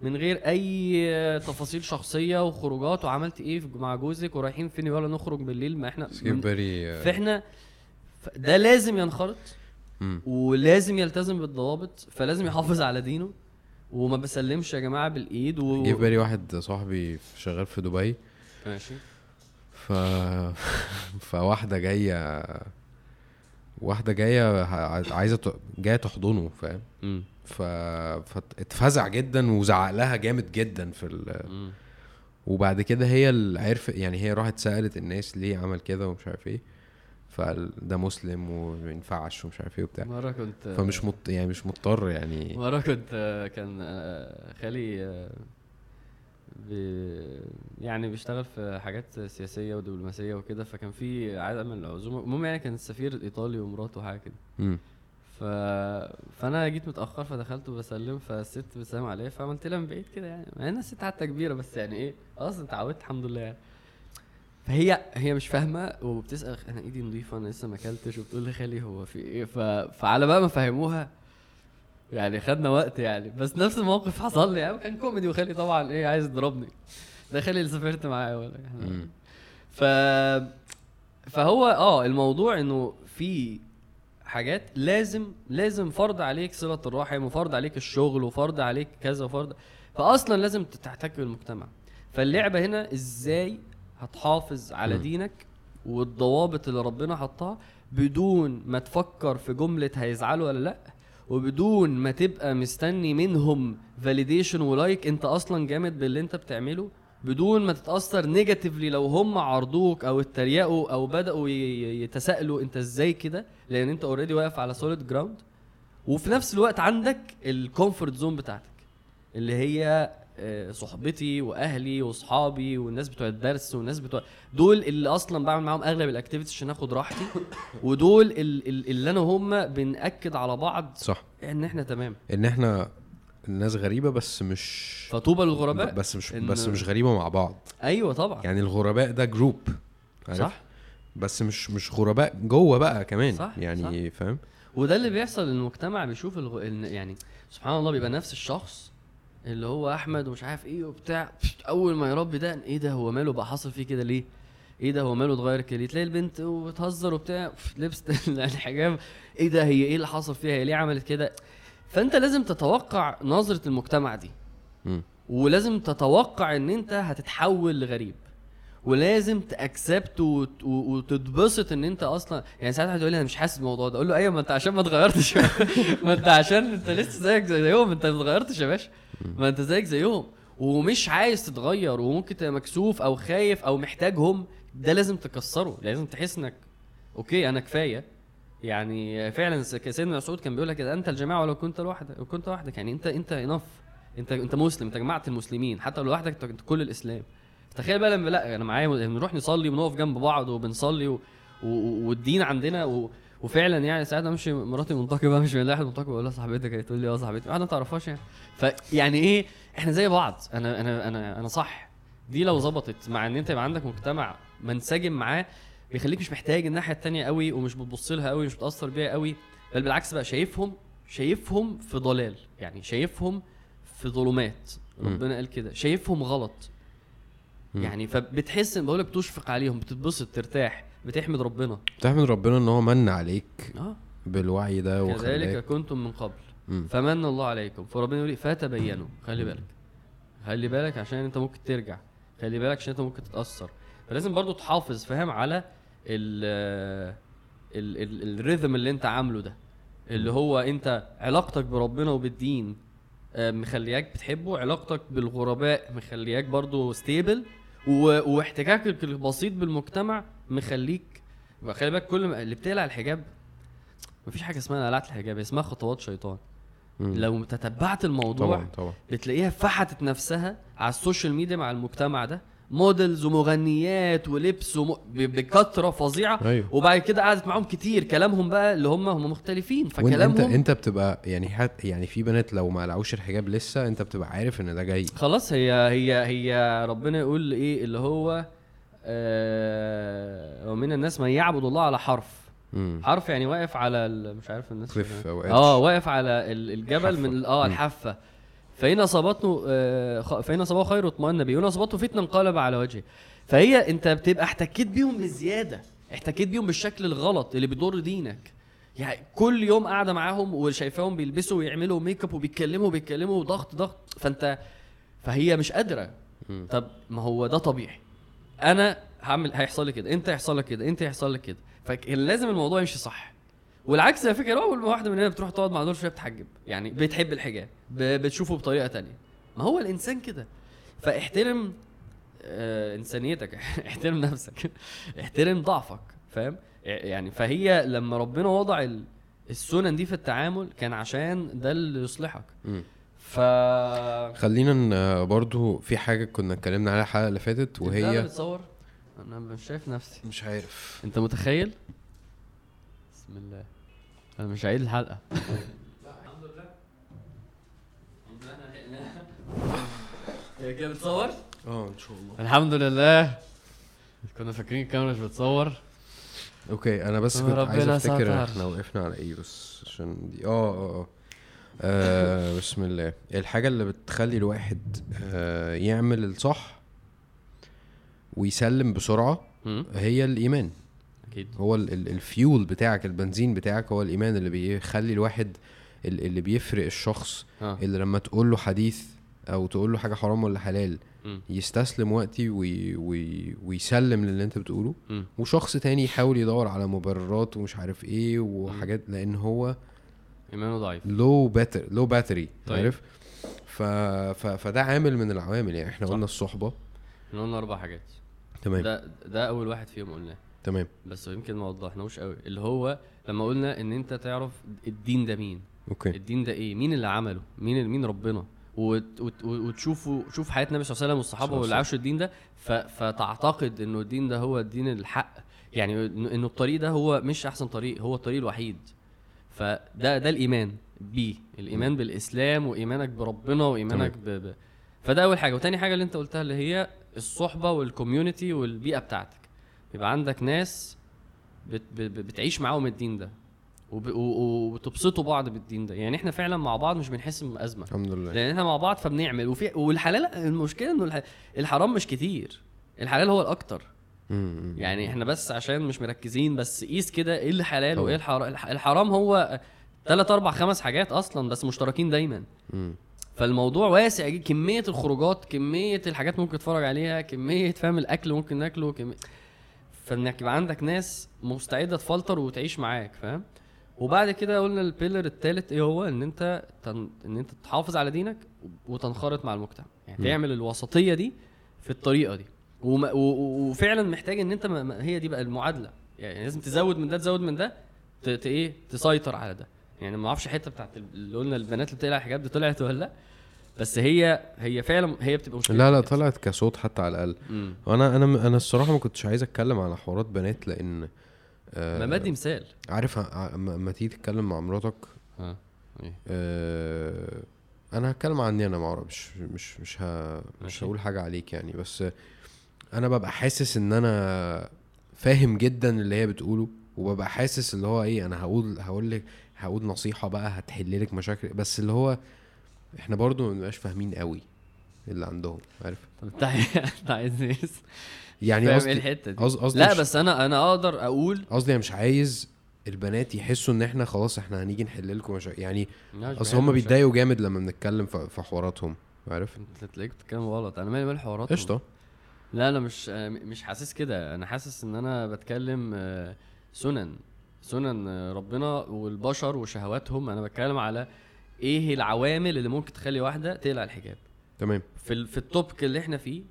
من غير أي تفاصيل شخصية وخروجات وعملت إيه مع جوزك ورايحين فين ولا نخرج بالليل ما إحنا بري فإحنا ده لازم ينخرط. ولازم يلتزم بالضوابط فلازم يحافظ على دينه. وما بسلمش يا جماعة بالإيد و... جه في بالي واحد صاحبي شغال في دبي. ماشي. ف *laughs* فواحدة جاية واحدة جاية عايزة ت- جاية تحضنه فاهم؟ ف فاتفزع جدا وزعق لها جامد جدا في ال... وبعد كده هي اللي عرف يعني هي راحت سألت الناس ليه عمل كده ومش عارف إيه فده مسلم وما ينفعش ومش عارف إيه وبتاع. مرة كنت فمش مط... يعني مش مضطر يعني. مرة كنت كان خالي بي يعني بيشتغل في حاجات سياسية ودبلوماسية وكده فكان في عدد من العزومة. المهم يعني كان السفير الإيطالي ومراته وحاجة كده. ف... فأنا جيت متأخر فدخلت وبسلم فالست بتسلم عليا فعملت لها من بعيد كده يعني. مع إن الست حتى كبيرة بس يعني إيه خلاص اتعودت الحمد لله يعني. فهي هي مش فاهمة وبتسأل أنا إيدي نظيفه أنا لسه ما أكلتش. وبتقول لي خالي هو في إيه؟ ف... فعلى بقى ما فهموها يعني خدنا وقت يعني. بس نفس الموقف حصل لي. يعني كان كوميدي وخالي طبعا. إيه عايز يضربني. ده خالي اللي سافرت معاه ولا مم. ف فهو آه الموضوع إنه في حاجات لازم لازم فرض عليك صلة الرحم وفرض عليك الشغل وفرض عليك كذا وفرض فأصلا لازم تحتك بالمجتمع. فاللعبة هنا إزاي هتحافظ على. دينك والضوابط اللي ربنا حطها بدون ما تفكر في جملة هيزعلوا ولا لأ. وبدون ما تبقى مستني منهم validation و like انت أصلا جامد باللي انت بتعمله. بدون ما تتأثر negatively لو هم عرضوك أو اتريقوا أو بدأوا يتساءلوا انت إزاي كده لأن انت already واقف على solid ground وفي نفس الوقت عندك ال comfort zone بتاعتك اللي هي صحبتي وأهلي وأصحابي والناس بتوع الدرس والناس بتوع دول اللي أصلا بعمل معاهم أغلب ال activities عشان آخد راحتي. *laughs* ودول ال- ال- اللي أنا وهم بنأكد على بعض صح. إن إحنا تمام. إن إحنا الناس غريبة بس مش فطوبى للغرباء؟ بس مش إن- بس مش غريبة مع بعض. أيوه طبعا. يعني الغرباء ده group عارف؟ صح. بس مش مش غرباء جوه بقى كمان صح، يعني فاهم؟ وده اللي بيحصل المجتمع بيشوف الغ... يعني سبحان الله بيبقى نفس الشخص اللي هو أحمد ومش عارف إيه وبتاع. أول ما يربي ده إيه ده هو ماله بقى حصل فيه كده ليه؟ إيه ده هو ماله اتغير كده تلاقي البنت وبتهزر وبتاع. *laughs* لبس الحجاب *laughs* إيه ده هي إيه اللي حصل فيها؟ هي ليه عملت كده؟ فأنت لازم تتوقع نظرة المجتمع دي. ولازم تتوقع إن أنت هتتحول لغريب. ولازم تأكسبت وتتبسط إن أنت أصلا. يعني ساعات واحد يقول لي أنا مش حاسس بالموضوع ده. أقول له أيوه ما أنت عشان ما اتغيرتش. *laughs* ما أنت عشان أنت لسه زيك زيهم أنت ما اتغيرتش يا باشا. ما انت زيك زيهم. ومش عايز تتغير وممكن تبقى مكسوف أو خايف أو محتاجهم ده لازم تكسره. لازم تحس إنك أوكي أنا كفاية. يعني فعلا سيدنا مسعود كان بيقول لك أنت الجماعة ولو كنت لوحدك لو كنت لوحدك. يعني أنت أنت انف أنت أنت مسلم أنت جماعة المسلمين. حتى لو لوحدك انت كل الإسلام. تخيل بقى لما لا أنا معايا بنروح نصلي ونقف جنب بعض وبنصلي. و... و- والدين عندنا و... وفعلا يعني ساعات امشي مراتي منتقبه مش من واحد منتقبه بقول لها صاحبتك هي تقول لي آه صاحبتي. واحدة ما تعرفهاش يعني. فيعني إيه إحنا زي بعض. أنا أنا أنا أنا صح. دي لو ظبطت مع إن أنت يبقى عندك مجتمع منسجم معاه بيخليك مش محتاج الناحية التانية قوي ومش بتبص لها قوي مش بتأثر بيها قوي. بل بالعكس بقى شايفهم شايفهم في ضلال. يعني شايفهم في ظلمات. ربنا قال كده. شايفهم غلط. يعني فبتحس ان بقولك تشفق عليهم بتتبسط ترتاح. بتحمد ربنا. تحمد ربنا إن هو من عليك آه. بالوعي ده كذلك وخلاك كنتم من قبل. مم. فمن الله عليكم. فربنا يقول إيه؟ فتبينوا. خلي بالك. خلي بالك عشان أنت ممكن ترجع. خلي بالك عشان أنت ممكن تتأثر. فلازم برضو تحافظ فاهم؟ على ال ال rhythm اللي أنت عامله ده. اللي هو أنت علاقتك بربنا وبالدين آه، مخلياك بتحبه علاقتك بالغرباء مخلياك برضو stable واحتكاكك البسيط بالمجتمع مخليك خلي بالك كل ما اللي بتقلع الحجاب مفيش حاجة اسمها قلعت الحجاب اسمها خطوات شيطان. مم. لو تتبعت الموضوع طبعا طبعا. بتلاقيها فتحت نفسها على ال social media مع المجتمع ده. models ومغنيات ولبس وم... بكثرة فظيعة. أيوه. وبعد كده قعدت معاهم كتير. كلامهم بقى اللي هم هم مختلفين. فكلامهم انت أنت بتبقى يعني حت يعني في بنات لو ما قلعوش الحجاب لسه أنت بتبقى عارف إن ده جاي. خلاص هي هي هي ربنا يقول إيه اللي هو آه ومن الناس من يعبد الله على حرف مم. حرف يعني واقف على ال- مش عارف الناس كليف أو آه. واقف على ال- الجبل حافة. من آه. الحافه فإن أصابته آه، فإن أصابه خير اطمأن به وإن أصابته فتنة انقلب على وجهه فهي أنت بتبقى احتكيت بيهم بزيادة احتكيت بيهم بالشكل الغلط اللي بيضر دينك يعني كل يوم قاعدة معاهم وشايفاهم بيلبسوا ويعملوا make up وبيتكلموا وبيتكلموا ضغط ضغط فأنت فهي مش قادرة. طب ما هو ده طبيعي أنا هعمل هيحصل لي كده انت هيحصل لك كده انت هيحصل لك كده؟ فلازم الموضوع يمشي صح. والعكس على فكرة أول ما واحدة مننا بتروح تقعد مع دول شوية بتحجب يعني بتحب الحجاب بتشوفه بطريقة تانية. ما هو الإنسان كده. فاحترم آه إنسانيتك *laughs* احترم نفسك احترم ضعفك فاهم؟ يعني فهي لما ربنا وضع ال- السنن دي في التعامل كان عشان ده اللي يصلحك. ف خلينا برضو في حاجة كنا اتكلمنا عليها الحلقة اللي فاتت انت وهي بتصور؟ أنا مش شايف نفسي. مش عارف. انت متخيل؟ بسم الله. أنا مش عيد الحلقة. *laughs* الحمد لله. هي كده بتصور؟ آه إن شاء الله. الحمد لله. كنا فاكرين الكاميرا مش بتصور. أوكي أنا بس كنت عايز أفتكر. إحنا وقفنا على إيه بس عشان دي آه آه آه. آه، بسم الله الحاجة اللي بتخلي الواحد آه يعمل الصح ويسلم بسرعة. هي الإيمان أكيد هو ال- ال- الفيول بتاعك البنزين بتاعك هو الإيمان اللي بيخلي الواحد ال- اللي بيفرق الشخص آه اللي لما تقول له حديث أو تقول له حاجة حرام ولا حلال مم. يستسلم وقتي وي وي ويسلم للي انت بتقوله مم. وشخص تاني يحاول يدور على مبررات ومش عارف إيه وحاجات لأن هو إيمانه ضعيف. low batter low battery طيب. عارف؟ ف... ف... فده عامل من العوامل يعني. إحنا صح. قلنا الصحبة. إحنا قلنا أربع حاجات. تمام. ده ده أول واحد فيهم قلناه. تمام. بس يمكن ما وضحناهوش قوي. اللي هو لما قلنا إن أنت تعرف الدين ده مين. okay. الدين ده إيه؟ مين اللي عمله؟ مين مين ربنا؟ وت- وت- وتشوفوا شوف حياة النبي صلى الله عليه وسلم والصحابة واللي عاشوا الدين ده. ف... فتعتقد إنه الدين ده هو الدين الحق. يعني إنه الطريق ده هو مش أحسن طريق هو الطريق الوحيد. فده ده الإيمان. بيه الإيمان بالإسلام وإيمانك بربنا وإيمانك ب... ب... فده أول حاجة. وتاني حاجة اللي أنت قلتها اللي هي الصحبة والكوميونتي والبيئة بتاعتك. يبقى عندك ناس بت... ب... بتعيش معاهم الدين ده وب... و... و- وتبسطوا بعض بالدين ده. يعني إحنا فعلا مع بعض مش بنحس بأزمة. الحمد لله. لأن إحنا مع بعض فبنعمل. وفي والحلال المشكلة إنه الح... الحرام مش كتير. الحلال هو الأكتر. يعني إحنا بس عشان مش مركزين بس قيس كده إيه الحلال طبعا. وايه الحرام. الحرام هو ثلاث أربع خمس حاجات أصلا بس مشتركين دايما. مم. فالموضوع واسع كمية الخروجات كمية الحاجات ممكن تتفرج عليها كمية فاهم الأكل ممكن ناكله كمية فإنك يبقى عندك ناس مستعدة تفلتر وتعيش معاك فاهم؟ وبعد كده قلنا البيلر الثالث إيه هو؟ إن أنت تن... إن أنت تحافظ على دينك وتنخرط مع المجتمع. يعني م. تعمل الوسطية دي في الطريقة دي. وما... وفعلا محتاج إن أنت ما... ما- هي دي بقى المعادلة. يعني لازم تزود من ده تزود من ده ت... إيه تسيطر على ده. يعني ما أعرفش الحتة بتاعت ال- اللي قلنا البنات اللي بتقلع الحجاب دي طلعت ولا لأ بس هي هي فعلا هي بتبقى مشكلة لا لا طلعت كصوت حتى على الأقل. وأنا أنا أنا الصراحة ما كنتش عايز أتكلم على حوارات بنات لأن آه ما بدي مثال. عارف أما تيجي تتكلم مع مراتك؟ إيه؟ آه أنا هتكلم عني أنا معرف مش مش مش ه... مش. هقول حاجة عليك يعني بس أنا ببقى حاسس إن أنا فاهم جدا اللي هي بتقوله وببقى حاسس اللي هو إيه أنا هقول هقول لك هقول نصيحة بقى هتحل لك مشاكل بس اللي هو إحنا برضو ما بنبقاش فاهمين قوي اللي عندهم عارف؟ طب أنت عايز- إيه؟ يعني قصدي الحتة دي؟ قصدي لا بس أنا أنا أقدر أقول قصدي أنا مش عايز البنات يحسوا إن إحنا خلاص إحنا هنيجي نحل لكم مشاكل يعني أصل هم. بيتضايقوا جامد لما بنتكلم في حواراتهم عارف؟ أنت تلاقيك بتتكلم غلط. أنا مالي مال حوارات قشطة. لا أنا مش آه، مش حاسس كده. أنا حاسس إن أنا بتكلم آه، سنن. سنن آه، ربنا والبشر وشهواتهم. أنا بتكلم على إيه العوامل اللي ممكن تخلي واحدة تقلع الحجاب. تمام. في في التوبك اللي إحنا فيه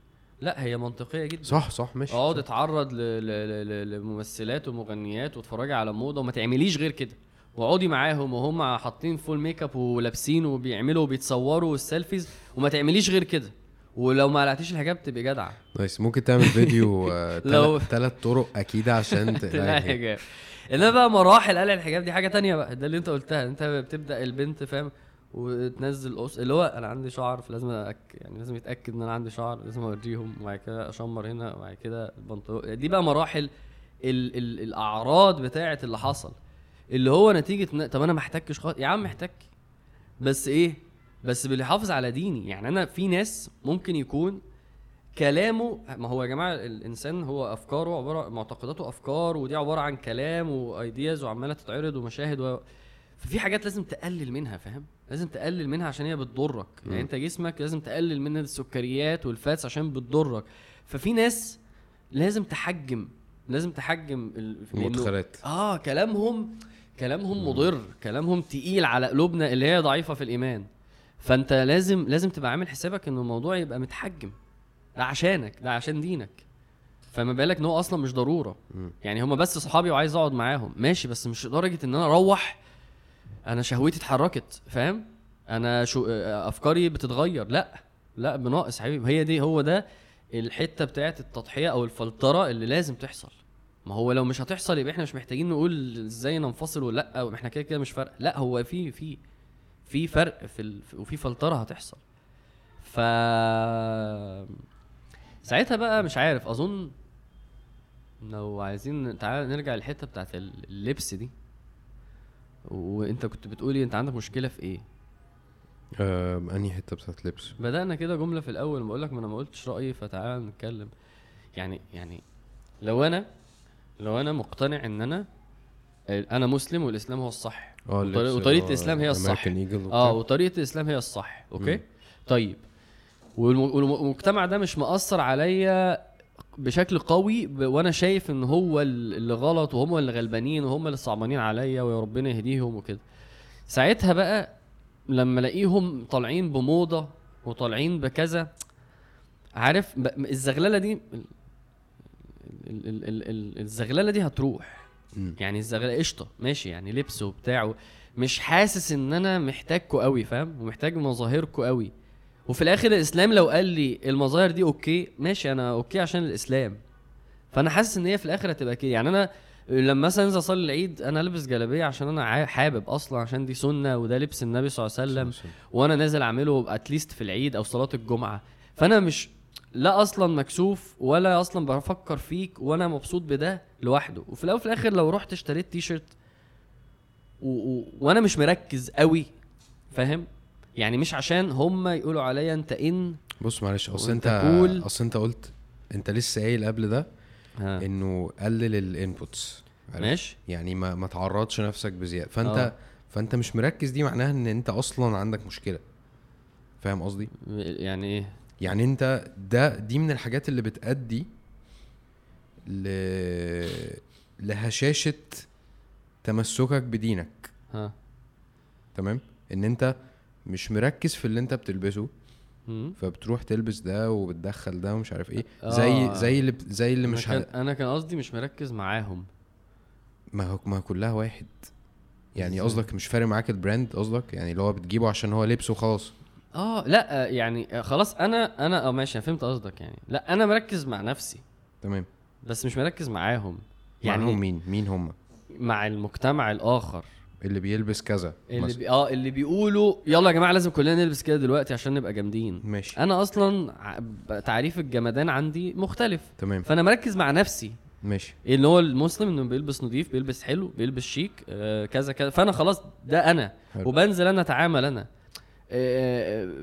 لا هي منطقية جدا. صح صح ماشي اقعد. اتعرض لممثلات ومغنيات واتفرجي على موضة وما تعمليش غير كده. واقعدي معاهم وهم حاطين full make up ولابسين وبيعملوا وبيتصوروا وال selfies وما تعمليش غير كده. ولو ما قلعتيش الحجاب تبقي جدعة. nice. ممكن تعمل فيديو *laughs* آه، لو- تلات طرق أكيد عشان *laughs* تقلعي تقلعي الحجاب. إنما بقى مراحل قلع الحجاب دي حاجة تانية بقى. ده اللي أنت قلتها أنت بتبدأ البنت فاهم؟ وتنزل قص اللي هو أنا عندي شعر فلازم أك... يعني لازم يتأكد إن أنا عندي شعر لازم أوريهم. وبعد كده أشمر هنا وبعد كده البنطلون. دي بقى مراحل ال... ال... الأعراض بتاعه اللي حصل. اللي هو نتيجة. طب أنا ما احتكش خالص يا عم احتك. بس إيه؟ بس باللي يحافظ على ديني. يعني أنا في ناس ممكن يكون كلامه ما هو يا جماعة الإنسان هو أفكاره عبارة معتقداته أفكار ودي عبارة عن كلام و ideas وعمالة تتعرض ومشاهد و... ففي حاجات لازم تقلل منها فاهم؟ لازم تقلل منها عشان هي بتضرك. يعني أنت جسمك لازم تقلل من السكريات وال fats عشان بتضرك. ففي ناس لازم تحجم لازم تحجم المدخلات. آه كلامهم كلامهم مضر كلامهم تقيل على قلوبنا اللي هي ضعيفة في الإيمان. فانت لازم لازم تبقى عامل حسابك ان الموضوع يبقى متحجم. ده عشانك ده عشان دينك. فما بالك إن هو أصلا مش ضرورة. مم. يعني هما بس صحابي وعايز أقعد معاهم. ماشي بس مش لدرجة إن أنا أروح أنا شهوتي اتحركت فاهم؟ أنا شو أفكاري بتتغير. لا لا بناقص حبيبي. هي دي هو ده الحتة بتاعت التضحية أو الفلترة اللي لازم تحصل. ما هو لو مش هتحصل يبقى إحنا مش محتاجين نقول إزاي ننفصل ولا إحنا كده كده مش فرق لا هو في في. في فرق في ال... وفي فلترة هتحصل. ف ساعتها بقى مش عارف أظن لو عايزين تعال نرجع للحتة بتاعت اللبس دي. وأنت كنت بتقولي أنت عندك مشكلة في إيه؟ آه أنهي حتة بتاعت لبس بدأنا كده جملة في الأول بقول لك ما أنا ما قلتش رأيي فتعالى نتكلم. يعني يعني لو أنا لو أنا مقتنع إن أنا أنا مسلم والإسلام هو الصح آه وطريقة- اللبس وطريقة اللي هو الإسلام هي الصح. آه وطريقة الإسلام هي الصح أوكي مم. طيب والم- والم- والمجتمع ده مش مأثر عليا بشكل قوي ب... وأنا شايف إن هو ال- اللي غلط وهم اللي غلبانين وهم اللي صعبانين عليا ويا ربنا يهديهم وكده ساعتها بقى لما ألاقيهم طالعين بموضة وطالعين بكذا عارف ب... الزغللة دي ال... ال... ال... ال... ال... الزغللة دي هتروح يعني الزغلله قشطة ماشي يعني لبس وبتاع مش حاسس إن أنا محتاجكوا قوي فاهم؟ ومحتاج مظاهركوا قوي. وفي الآخر الإسلام لو قال لي المظاهر دي okay ماشي أنا okay عشان الإسلام. فأنا حاسس إن هي في الآخر هتبقى كده. يعني أنا لما مثلا أنزل أصلي العيد أنا البس جلابية عشان أنا حابب أصلا عشان دي سنة وده لبس النبي صلى الله عليه وسلم وأنا نازل أعمله at least في العيد أو صلاة الجمعة. فأنا مش لا أصلا مكسوف ولا أصلا بفكر فيك وأنا مبسوط بده لوحده. وفي الأول وفي الآخر لو رحت اشتريت تي شيرت و... و... وأنا مش مركز قوي فاهم؟ يعني مش عشان هم يقولوا عليا أنت إن بص معلش أصل أنت. أصل أنت قلت أنت لسه قايل قبل ده ها. إنه قلل الإنبوتس. ماشي. يعني ما ما تعرضش نفسك بزيادة. فأنت آه. فأنت مش مركز دي معناها إن أنت أصلا عندك مشكلة. فاهم قصدي؟ يعني إيه؟ يعني انت ده دي من الحاجات اللي بتأدي ل لهشاشة تمسكك بدينك. ها. تمام؟ ان انت مش مركز في اللي انت بتلبسه. فبتروح تلبس ده وبتدخل ده ومش عارف إيه. آه. زي زي اللي زي اللي أنا مش كان ه... أنا كان قصدي مش مركز معاهم. ما هو ما كلها واحد. يعني؟ قصدك مش فارق معاك البراند قصدك؟ يعني اللي هو بتجيبه عشان هو لبسه وخلاص. آه لأ يعني آه، خلاص أنا أنا آه ماشي أنا فهمت قصدك يعني. لأ أنا مركز مع نفسي. تمام. بس مش مركز معاهم. يعني يعني مين؟ مين هم؟ مع المجتمع الآخر. اللي بيلبس كذا اللي مثلا. بي... آه اللي بيقولوا يلا يا جماعة لازم كلنا نلبس كده دلوقتي عشان نبقى جامدين. ماشي. أنا أصلا ع- تعريف الجمدان عندي مختلف. تمام. فأنا مركز مع نفسي. ماشي. اللي هو المسلم إنه بيلبس نظيف بيلبس حلو بيلبس شيك آه كذا كذا. فأنا خلاص ده أنا. حلو. وبنزل أنا اتعامل أنا.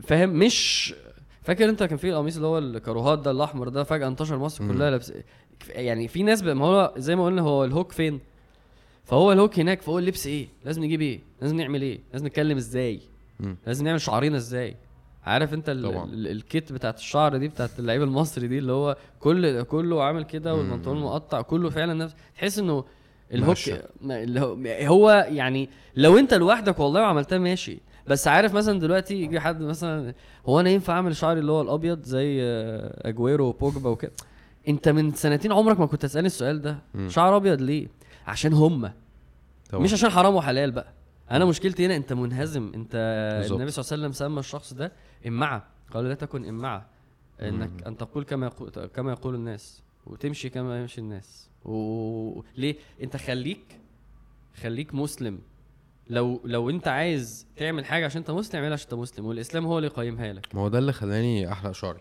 فاهم مش فاكر انت كان في القميص اللي هو الكاروهات ده الأحمر ده فجأة انتشر مصر. كلها لابس يعني في ناس ما هو زي ما قلنا هو ال hook فين؟ فهو ال hook هناك فهو اللبس إيه؟ لازم نجيب إيه؟ لازم نعمل إيه؟ لازم نتكلم إزاي. لازم نعمل شعرنا إزاي؟ عارف انت ال- طبعا. ال- الكات بتاعت الشعر دي بتاعت اللعيب المصري دي اللي هو كل كله عامل كده. والبنطلون مقطع كله فعلا نفس. تحس انه ال hook هو يعني لو انت لوحدك والله وعملتها ماشي. بس عارف مثلا دلوقتي يجي حد مثلا هو أنا ينفع أعمل شعري اللي هو الأبيض زي آه، أجويرو وبوجبا وكده؟ أنت من سنتين عمرك ما كنت تسألني السؤال ده. مم. شعر أبيض ليه؟ عشان هم. طبعا. مش عشان حرام وحلال بقى. أنا مشكلتي هنا أنت منهزم. أنت بالظبط. النبي صلى الله عليه وسلم سمى الشخص ده إمعة. قال لا تكن إمعة. إنك مم. أن تقول كما يقول كما يقول الناس. وتمشي كما يمشي الناس. وليه أنت خليك خليك مسلم. لو لو انت عايز تعمل حاجة عشان انت مسلم اعملها عشان انت مسلم والإسلام هو اللي يقيمها لك. ما هو ده اللي خلاني احلق شعري.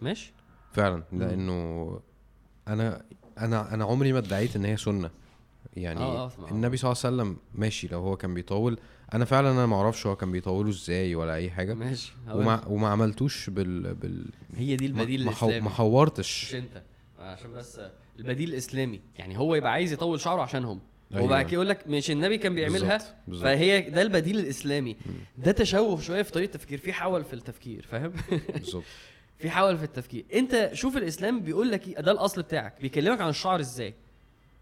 ماشي. فعلا. لأنه أنا أنا أنا عمري ما ادعيت إن هي سنة. يعني آه، آه، النبي صلى الله عليه وسلم ماشي لو هو كان بيطول. أنا فعلا أنا ما أعرفش هو كان بيطوله إزاي ولا أي حاجة. ماشي وما. وما عملتوش بال بال هي دي البديل ما. الإسلامي. ما مش حورتش أنت. عشان بس البديل الإسلامي. يعني هو يبقى عايز يطول شعره عشانهم. أيوة. وبعد كده يقول لك مش النبي كان بيعملها بالظبط، بالظبط. فهي ده البديل الإسلامي. ده تشوه شوية في طريقة التفكير في حول في التفكير فاهم؟ بالظبط. *laughs* في حول في التفكير. أنت شوف الإسلام بيقول لك إيه، ده الأصل بتاعك. بيكلمك عن الشعر إزاي؟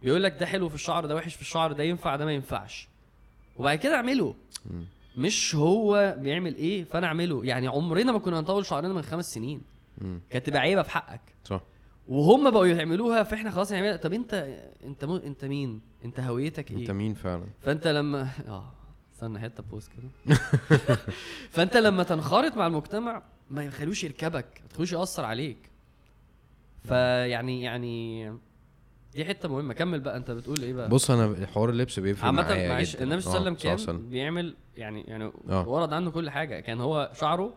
بيقول لك ده حلو في الشعر ده وحش في الشعر ده ينفع ده ما ينفعش. وبعد كده اعمله. مش هو بيعمل إيه فأنا أعمله. يعني عمرنا ما كنا هنطول شعرنا من خمس سنين. كانت تبقى عيبة في حقك. صح. وهم بقوا يعملوها فإحنا خلاص نعملها طب أنت أنت م... أنت مين؟ أنت هويتك إيه؟ أنت مين فعلا؟ فأنت لما *laughs* آه استنى حتة بوست كده. *laughs* فأنت لما تنخرط مع المجتمع ما يخلوش يركبك ما تخلوش يأثر عليك. فيعني يعني دي حتة مهمة. كمل بقى أنت بتقول إيه بقى؟ بص أنا حوار اللبس بيفرق معايا معلش. النبي صلى الله عليه آه، وسلم كان بيعمل يعني يعني آه. ورد عنه كل حاجة. كان هو شعره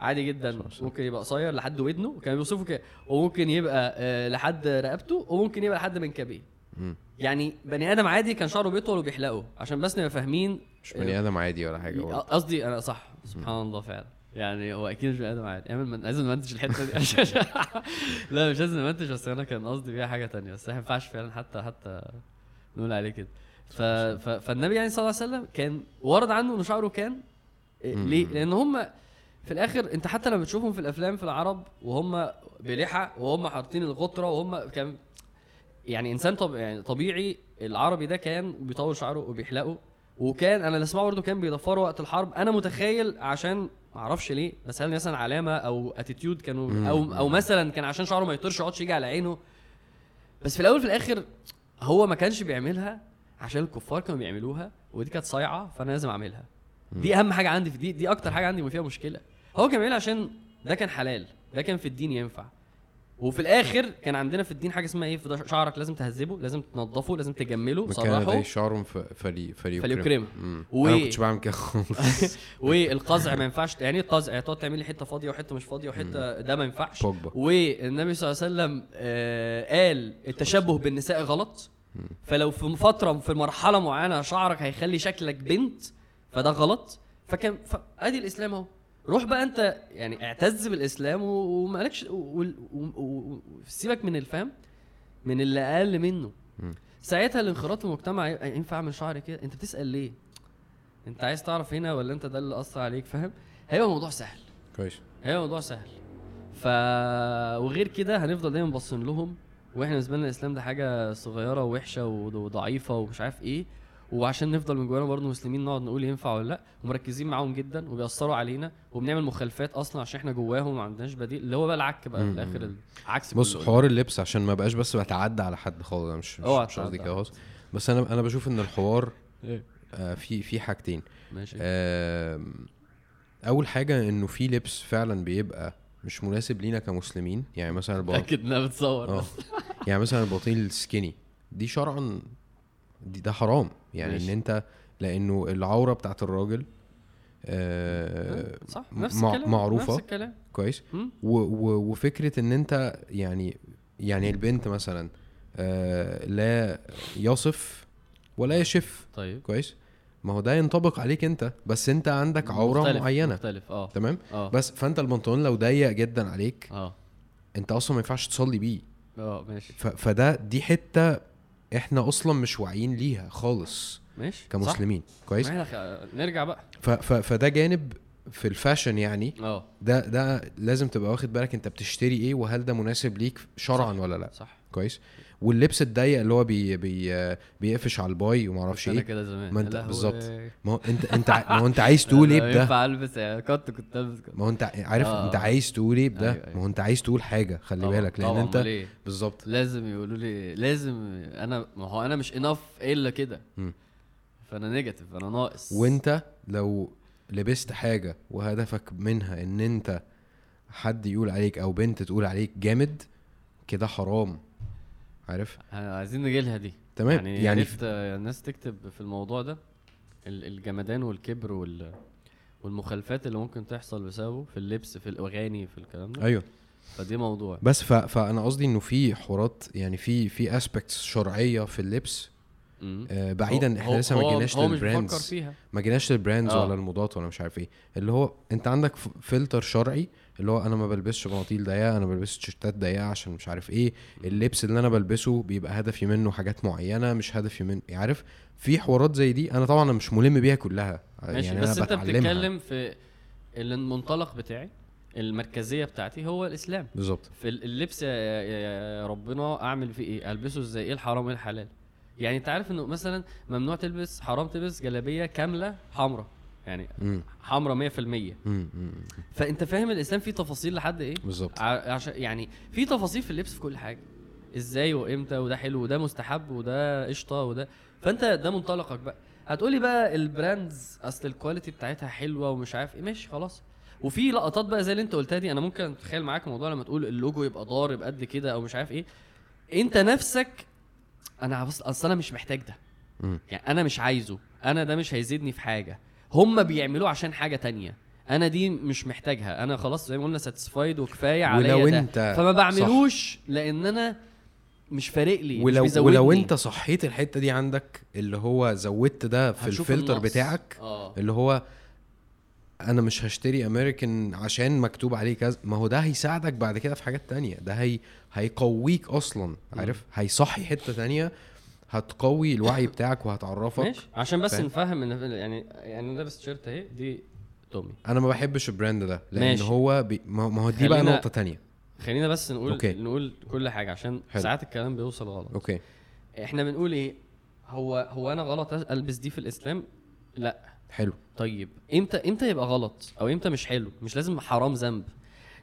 عادي جدا. ممكن يبقى قصير لحد ودنه وكان بيوصفه كده. وممكن يبقى آه، لحد رقبته وممكن يبقى لحد منكبيه. يعني بني آدم عادي كان شعره بيطول وبيحلقه عشان بس نبقى فاهمين مش بني آدم عادي ولا حاجة. قصدي أنا صح. سبحان الله فعلا. يعني هو أكيد مش بني آدم عادي. اعمل من... لازم نمنتج الحتة دي. *laughs* لا مش لازم نمنتج بس أنا كان قصدي فيها حاجة تانية. بس ما ينفعش فعلا حتى حتى نقول عليه كده. ف... ف... فالنبي يعني صلى الله عليه وسلم كان ورد عنه ان شعره كان مم. ليه؟ لأن هم في الآخر أنت حتى لما بتشوفهم في الأفلام في العرب وهم بلحى وهم حاطين الغطرة وهم كان يعني إنسان طب... يعني طبيعي العربي ده كان بيطول شعره وبيحلقه وكان أنا اللي أسمعه برضه كان بيضفروا وقت الحرب. أنا متخيل عشان ما أعرفش ليه بس هل مثلا علامة أو اتيتيود كانوا. أو أو مثلا كان عشان شعره ما يطيرش يقعدش يجي على عينه. بس في الأول في الآخر هو ما كانش بيعملها عشان الكفار كانوا بيعملوها ودي كانت صايعة فأنا لازم أعملها. دي أهم حاجة عندي في دي دي أكتر حاجة عندي فيها مشكلة. هو كان بيعملها عشان ده كان حلال ده كان في الدين ينفع. وفي الآخر كان عندنا في الدين حاجة اسمها إيه؟ في شعرك لازم تهذبه لازم تنضفه لازم تجمله مكان صرحه. ده شعره ف- فلي فلي فليكرمه. مم. و- أنا ما كنتش بعمل كده خالص. *laughs* والقزع ما ينفعش يعني إيه القزع يعني تقعد تعمل لي حتة فاضية وحتة مش فاضية وحتة ده ما ينفعش. والنبي صلى الله عليه وسلم آه قال التشبه بالنساء غلط. فلو في فترة في مرحلة معينة شعرك هيخلي شكلك بنت فده غلط. فكان. ادي الإسلام اهو. روح بقى انت يعني اعتز بالإسلام ومالكش و- و- و- و- سيبك من الفهم من اللي أقل منه. ساعتها الانخراط في المجتمع ينفع اعمل شعري كده؟ انت بتسأل ليه؟ انت عايز تعرف هنا ولا انت ده اللي أثر عليك؟ فاهم؟ هيبقى الموضوع سهل. كويس. هيبقى الموضوع سهل. ف وغير كده هنفضل دايما باصين لهم وإحنا بالنسبة لنا الإسلام ده حاجة صغيرة ووحشة وض- وضعيفة ومش عارف إيه. وعشان نفضل من جوانا برضه مسلمين نقعد نقول ينفع ولا لأ ومركزين معاهم جدا وبيأثروا علينا وبنعمل مخالفات أصلا عشان إحنا جواهم وما عندناش بديل اللي هو بقى العك بقى في. الآخر العكس بص. حوار اللبس عشان ما بقاش بس بتعدى على حد خالص أنا مش مش قصدي كده خالص. بس أنا أنا بشوف إن الحوار إيه؟ آه في في حاجتين. ماشي. آم، أول حاجة إنه في لبس فعلا بيبقى مش مناسب لينا كمسلمين. يعني مثلا البنط... اكد إنها بتصور. بس يعني مثلا البناطيل السكيني دي شرعا دي ده حرام. يعني ماشي. ان أنت لأنه العورة بتاعت الراجل آه صح نفس الكلام معروفة. نفس الكلام. كويس. و و وفكرة إن أنت يعني يعني البنت مثلا آه لا يصف ولا يشف. طيب. كويس. ما هو ده ينطبق عليك أنت بس أنت عندك عورة مختلف معينة. مختلف. آه. تمام؟ آه. بس فأنت البنطلون لو ضيق جدا عليك آه. أنت أصلا ما ينفعش تصلي بيه. آه ماشي. فده دي حتة إحنا أصلا مش واعيين ليها خالص ماشي كمسلمين. كويس؟ إحنا خ- نرجع بقى. ف ف فده جانب في ال fashion يعني. آه. ده ده لازم تبقى واخد بالك انت بتشتري إيه وهل ده مناسب ليك شرعا صح. ولا لا. صح. كويس؟ واللبس الضيق اللي هو بي بي بيقفش على ال body وما أعرفش أنا إيه كده زمان ما انت. بالظبط. ما هو انت انت ما هو انت عايز *laughs* تقول إيه بده ينفع ألبس يعني كنت كنت ألبس ما هو انت عارف آه. انت عايز تقول إيه بده أيوة، أيوة. ما هو انت عايز تقول حاجة خلي طبعاً، بالك لأن طبعاً، انت إيه؟ بالظبط لازم يقولوا لي لازم أنا ما هو أنا مش انف إلا كده. فأنا نيجاتيف أنا ناقص وانت لو لبست حاجة وهدفك منها إن انت حد يقول عليك أو بنت تقول عليك جامد كده حرام عارف؟ عايزين نجي لها دي. تمام. يعني, يعني, ف- الناس تكتب في الموضوع ده ال- الجمدان والكبر وال والمخالفات اللي ممكن تحصل بسببه في اللبس في الأغاني في الكلام ده. أيوه. فدي موضوع. بس ف... فأنا قصدي إنه في حوارات يعني في في aspects شرعية في اللبس. آه بعيدا هو- إحنا لسه ما جيناش لل brands ما جيناش لل brands آه. ولا الموضات ولا مش عارف إيه. اللي هو أنت عندك فلتر شرعي اللي هو أنا ما بلبسش بناطيل ضيقة أنا بلبس تيشيرتات ضيقة عشان مش عارف إيه. اللبس اللي أنا بلبسه بيبقى هدفي منه حاجات معينة مش هدفي من عارف؟ في حوارات زي دي أنا طبعا مش ملم بيها كلها. ماشي يعني بس أنا انت بتتكلم في المنطلق بتاعي المركزية بتاعتي هو الإسلام. بالظبط. في ال- اللبس يا ربنا أعمل فيه إيه؟ ألبسه إزاي؟ إيه الحرام؟ إيه الحلال؟ يعني أنت عارف إنه مثلا ممنوع تلبس حرام تلبس جلابية كاملة حمراء. يعني مم. حمرا 100% مم. مم. فأنت فاهم الاسلام فيه تفاصيل لحد إيه؟ بالظبط. عشان يعني في تفاصيل في اللبس في كل حاجة. إزاي وإمتى وده حلو وده مستحب وده قشطة وده. فأنت ده منطلقك بقى. هتقولي بقى ال brands أصل ال quality بتاعتها حلوة ومش عارف إيه. ماشي خلاص. وفي لقطات بقى زي اللي أنت قلتها دي أنا ممكن أتخيل معاك الموضوع لما تقول اللوجو يبقى ضارب قد كده أو مش عارف إيه. أنت نفسك أنا أصل أنا مش محتاج ده. يعني أنا مش عايزه. أنا ده مش هيزيدني في حاجة. هم بيعملوه عشان حاجة تانية. أنا دي مش محتاجها. أنا خلاص زي ما قلنا satisfied وكفاية عليا ولو ده. انت فما بعملوش لأن أنا مش فارق لي مش ولو بيزودني. ولو أنت صحيت الحتة دي عندك اللي هو زودت ده في الفلتر النقص. بتاعك آه. اللي هو أنا مش هشتري امريكان عشان مكتوب عليه كذا. ما هو ده هيساعدك بعد كده في حاجات تانية. ده هي هيقويك أصلا عارف؟ هيصحي حتة تانية. هتقوي الوعي بتاعك وهتعرفك. ماشي. عشان بس؟ نفهم إن يعني يعني لابس تيشيرت أهي دي تومي. أنا ما بحبش ال brand ده لأن ماشي. هو بي... ما هو دي بقى نقطة تانية. خلينا بس نقول okay. نقول كل حاجة عشان حلو. ساعات الكلام بيوصل غلط. okay. إحنا بنقول إيه؟ هو هو أنا غلط ألبس دي في الإسلام؟ لأ. حلو. طيب إمتى إمتى يبقى غلط؟ أو إمتى مش حلو؟ مش لازم حرام ذنب.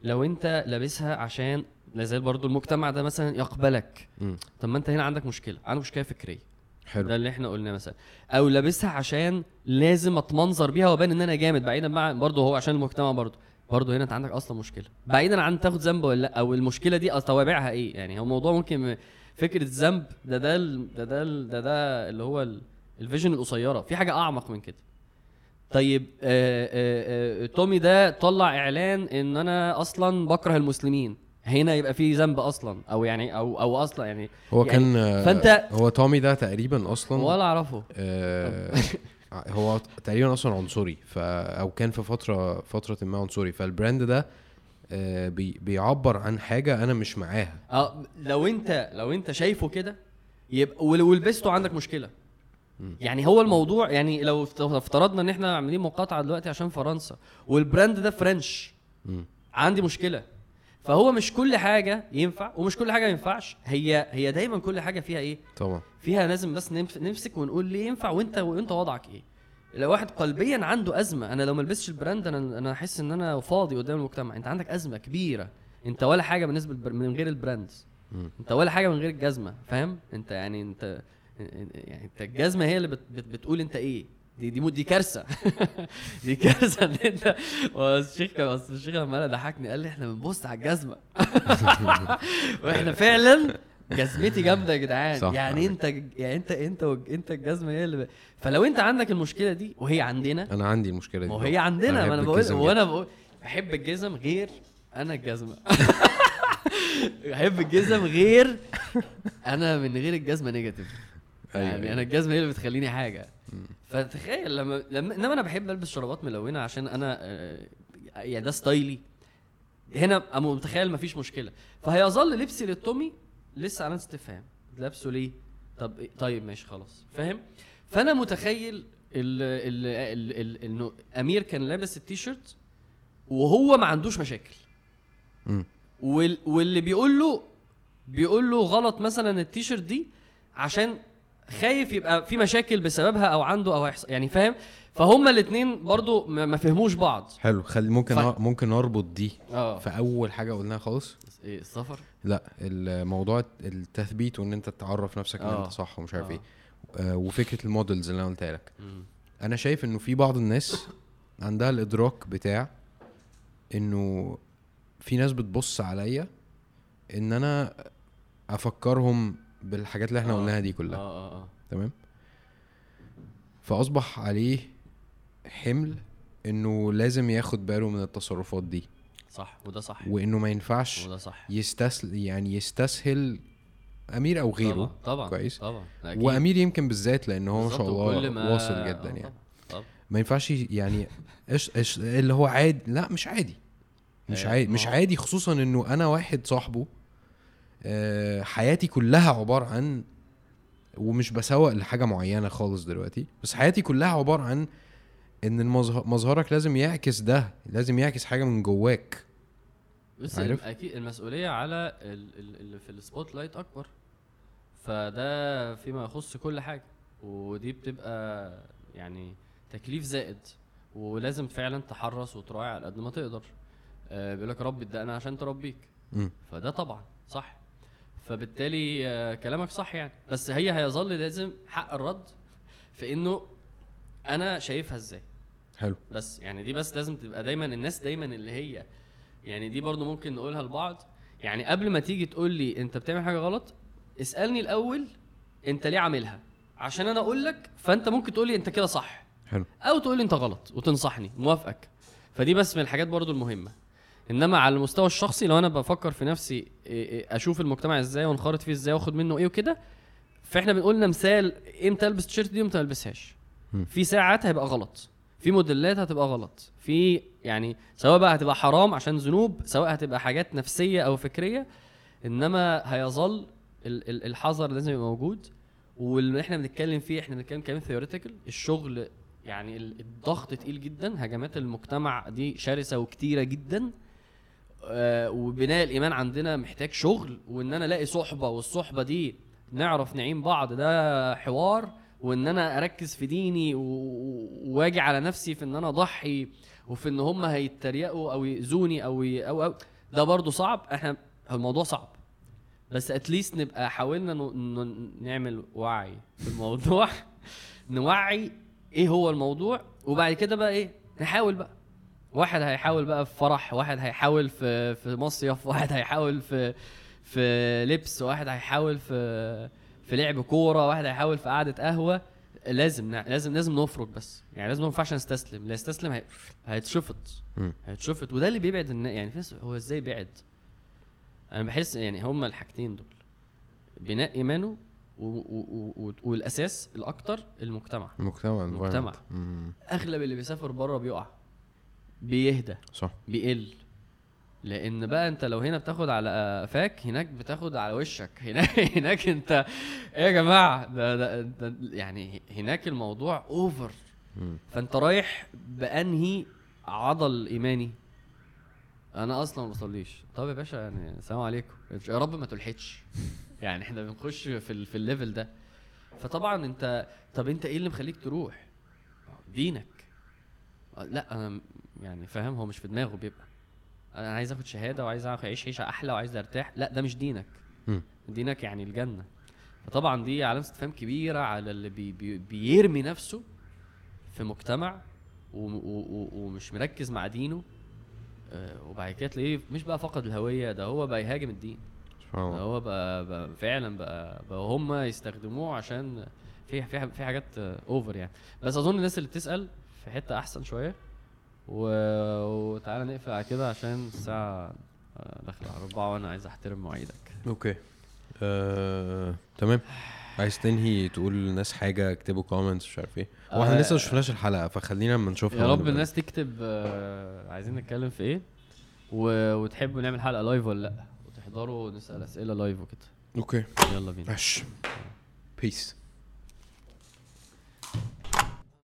لو أنت لابسها عشان لازال برضو المجتمع ده مثلا يقبلك. مم. طب ما انت هنا عندك مشكلة عندك مشكلة فكرية. حلو. ده اللي إحنا قلناه مثلا. أو لابسها عشان لازم أتمنظر بيها وأبان إن أنا جامد بعيدا مع برضه هو عشان المجتمع برضه برضه هنا أنت عندك أصلا مشكلة. بعيدا عن تاخد ذنب ولا لأ أو المشكلة دي توابعها إيه؟ يعني هو الموضوع ممكن م- فكرة ذنب ده ده ال- ده ده ال- ده, ده اللي هو ال- الفيجن القصيرة. في حاجة أعمق من كده. طيب آه آه آه تومي ده طلع إعلان إن أنا أصلا بكره المسلمين. هنا يبقى في ذنب أصلا أو يعني أو أو أصلا يعني هو يعني كان فأنت- هو تومي ده تقريبا أصلا ولا أعرفه. آه هو تقريبا أصلا عنصري ف أو كان في فترة فترة ما عنصري فال brand ده آه بي بيعبر عن حاجة أنا مش معاها. آه لو أنت لو أنت شايفه كده يبقى ولو لبسته عندك مشكلة. يعني هو الموضوع يعني لو افت- افترضنا إن إحنا عاملين مقاطعة دلوقتي عشان فرنسا وال brand ده French. عندي مشكلة. فهو مش كل حاجة ينفع ومش كل حاجة ما ينفعش. هي هي دايما كل حاجة فيها إيه؟ طبعا. فيها لازم بس نمس- نمسك ونقول ليه ينفع وأنت وأنت وضعك إيه. لو واحد قلبيا عنده أزمة أنا لو ما لبستش ال brand أنا أنا احس إن أنا فاضي قدام المجتمع. أنت عندك أزمة كبيرة. أنت ولا حاجة بالنسبة من غير ال brands. مم. أنت ولا حاجة من غير الجزمة فاهم؟ أنت يعني أنت يعني أنت الجزمة هي اللي بت بت بتقول أنت إيه. دي دي دي كارثة. *laughs* دي كارثة إن انت كان اصل الشيخ لما ضحكني قال لي إحنا بنبص على الجزمة. *laughs* وإحنا فعلا جزمتي جامدة يا جدعان. يعني أنت يعني انت أنت أنت الجزمة هي اللي ب... فلو أنت عندك المشكلة دي وهي عندنا أنا عندي المشكلة دي. ما هو طبعاً. هي عندنا ما أنا بقول وأنا بقول بحب الجزم غير أنا الجزمة. *laughs* بحب الجزم غير أنا من غير الجزمة negative. أيوة، يعني أيوة. أنا الجزمة هي اللي بتخليني حاجة. فتخيل لما لما إنما أنا بحب ألبس شرابات ملونة عشان أنا آه، يعني ده style ي. هنا أنا متخيل مفيش مشكلة. فهيظل لبسي للتومي لسه علامه استفهام لابسه ليه؟ طب إيه؟ طيب ماشي خلاص. فاهم؟ فأنا متخيل ال ال ال ال إنه أمير كان لابس التيشيرت وهو ما عندوش مشاكل. وال واللي بيقول له بيقول له غلط مثلا التيشيرت دي عشان خايف يبقى في مشاكل بسببها أو عنده أو هيحصل يعني فاهم فهم الاثنين برضو ما فهموش بعض حلو خلي ممكن ف-. ممكن نربط دي آه في أول حاجة قلناها خالص إيه السفر لأ الموضوع التثبيت وإن أنت تعرف نفسك إن آه. انت صح ومش عارف آه. إيه آه وفكرة المودلز اللي أنا قلتها لك. أنا شايف إنه في بعض الناس عندها الإدراك بتاع إنه في ناس بتبص عليا إن أنا أفكرهم بالحاجات اللي إحنا آه. قلناها دي كلها. آه آه آه. تمام؟ فأصبح عليه حمل إنه لازم ياخد باله من التصرفات دي. صح وده صح. وإنه ما ينفعش وده صح. يستسل يعني يستسهل أمير أو غيره. طبعا طبعا كويس. طبعا. أكيد. وأمير يمكن بالذات لأن هو ما شاء الله ما- واصل آه، جدا يعني. طبعا طبعا. ما ينفعش يعني إيش إيش اللي هو عادي لا مش عادي. مش آه، عادي مش عادي خصوصا إنه أنا واحد صاحبه آه، حياتي كلها عبارة عن ومش بسوق لحاجة معينة خالص دلوقتي بس حياتي كلها عبارة عن إن المظه- مظهرك لازم يعكس ده لازم يعكس حاجة من جواك. بس عارف؟ أكيد المسؤولية على ال- ال- اللي في ال spotlight أكبر. فده فيما يخص كل حاجة ودي بتبقى يعني تكليف زائد ولازم فعلا تحرص وتراعي على قد ما تقدر. آه بيقول لك ربي الدقن عشان تربيك. مم. فده طبعا صح. فبالتالي آه كلامك صح يعني. بس هي هيظل لازم حق الرد في إنه أنا شايفها إزاي. حلو. بس يعني دي بس لازم تبقى دايما الناس دايما اللي هي يعني دي برضو ممكن نقولها لبعض. يعني قبل ما تيجي تقول لي أنت بتعمل حاجة غلط اسألني الأول أنت ليه عاملها. عشان أنا أقول لك فأنت ممكن تقول لي أنت كده صح. حلو. أو تقول لي أنت غلط وتنصحني موافقك. فدي بس من الحاجات برضو المهمة. إنما على المستوى الشخصي لو أنا بفكر في نفسي إيه- إيه أشوف المجتمع إزاي وانخرط فيه إزاي وآخد منه إيه وكده فإحنا بنقولنا مثال إمتى البس التيشيرت دي وامتى ما البسهاش. في ساعات هيبقى غلط في موديلات هتبقى غلط في يعني سواء بقى هتبقى حرام عشان ذنوب سواء هتبقى حاجات نفسية أو فكرية إنما هيظل ال- ال- الحذر لازم يبقى موجود. واللي إحنا بنتكلم فيه إحنا بنتكلم كلام theoretical الشغل يعني ال- الضغط تقيل جدا هجمات المجتمع دي شرسة وكتيرة جدا. وبناء الإيمان عندنا محتاج شغل وإن أنا ألاقي صحبة والصحبة دي نعرف نعين بعض ده حوار. وإن أنا أركز في ديني وأجي على نفسي في إن أنا اضحي وفي إن هم هيتريقوا أو يأذوني أو أو أو ده برضو صعب. إحنا الموضوع صعب. بس اتليست نبقى حاولنا نعمل وعي في الموضوع. *laughs* نوعي إيه هو الموضوع وبعد كده بقى إيه نحاول بقى. واحد هيحاول بقى في فرح واحد هيحاول في في مصيف *laughs* واحد هيحاول في في لبس واحد هيحاول في في لعب كورة واحد هيحاول في قعدة قهوة. لازم لازم لازم نفرك بس. يعني لازم ما ينفعش نستسلم. اللي يستسلم هي... هيتشفط. هيتشفط. وده اللي بيبعد النا... يعني هو إزاي بعد أنا بحس يعني هما الحاجتين دول. بناء إيمانه و... و... و... والأساس الأكتر المجتمع. المجتمع المجتمع. أغلب اللي بيسافر بره بيقع. بيهدى صح. بيقل. لأن بقى أنت لو هنا بتاخد على قفاك هناك بتاخد على وشك. *laughs* هناك هناك أنت إيه يا جماعة؟ ده, ده, ده يعني هناك الموضوع اوفر. فأنت رايح بأنهي عضل إيماني؟ أنا أصلا ما بصليش. طب يا باشا يعني السلام عليكم. يا رب ما تلحقش. يعني إحنا بنخش في ال- في ال level ده. فطبعا أنت طب أنت إيه اللي مخليك تروح؟ دينك. لا أنا يعني فاهم؟ هو مش في دماغه بيبقى. أنا عايز آخد شهادة وعايز أعيش عيشة أحلى وعايز أرتاح. لا ده مش دينك. مم. دينك يعني الجنة. فطبعا دي علامة استفهام كبيرة على اللي بي بي بيرمي نفسه في مجتمع ومش مركز مع دينه آه، وبعد كده تلاقيه مش بقى فقد الهوية. ده هو بقى يهاجم الدين. ده هو بقى, بقى فعلا بقى, بقى هم يستخدموه عشان في في في حاجات over يعني. بس أظن الناس اللي بتسأل في حتة أحسن شوية و... وتعالى نقفل على كده عشان الساعة آه، داخلة على أربعة وأنا عايز أحترم مواعيدك. okay. آه، تمام. عايز تنهي تقول للناس حاجة اكتبوا comments مش عارف إيه. هو إحنا آه، لسه ما شفناش الحلقة فخلينا أما نشوفها يا رب الناس تكتب آه، عايزين نتكلم في إيه. و... وتحبوا نعمل حلقة live ولا لأ. وتحضروا ونسأل أسئلة live وكده. okay. يلا بينا. ماشي peace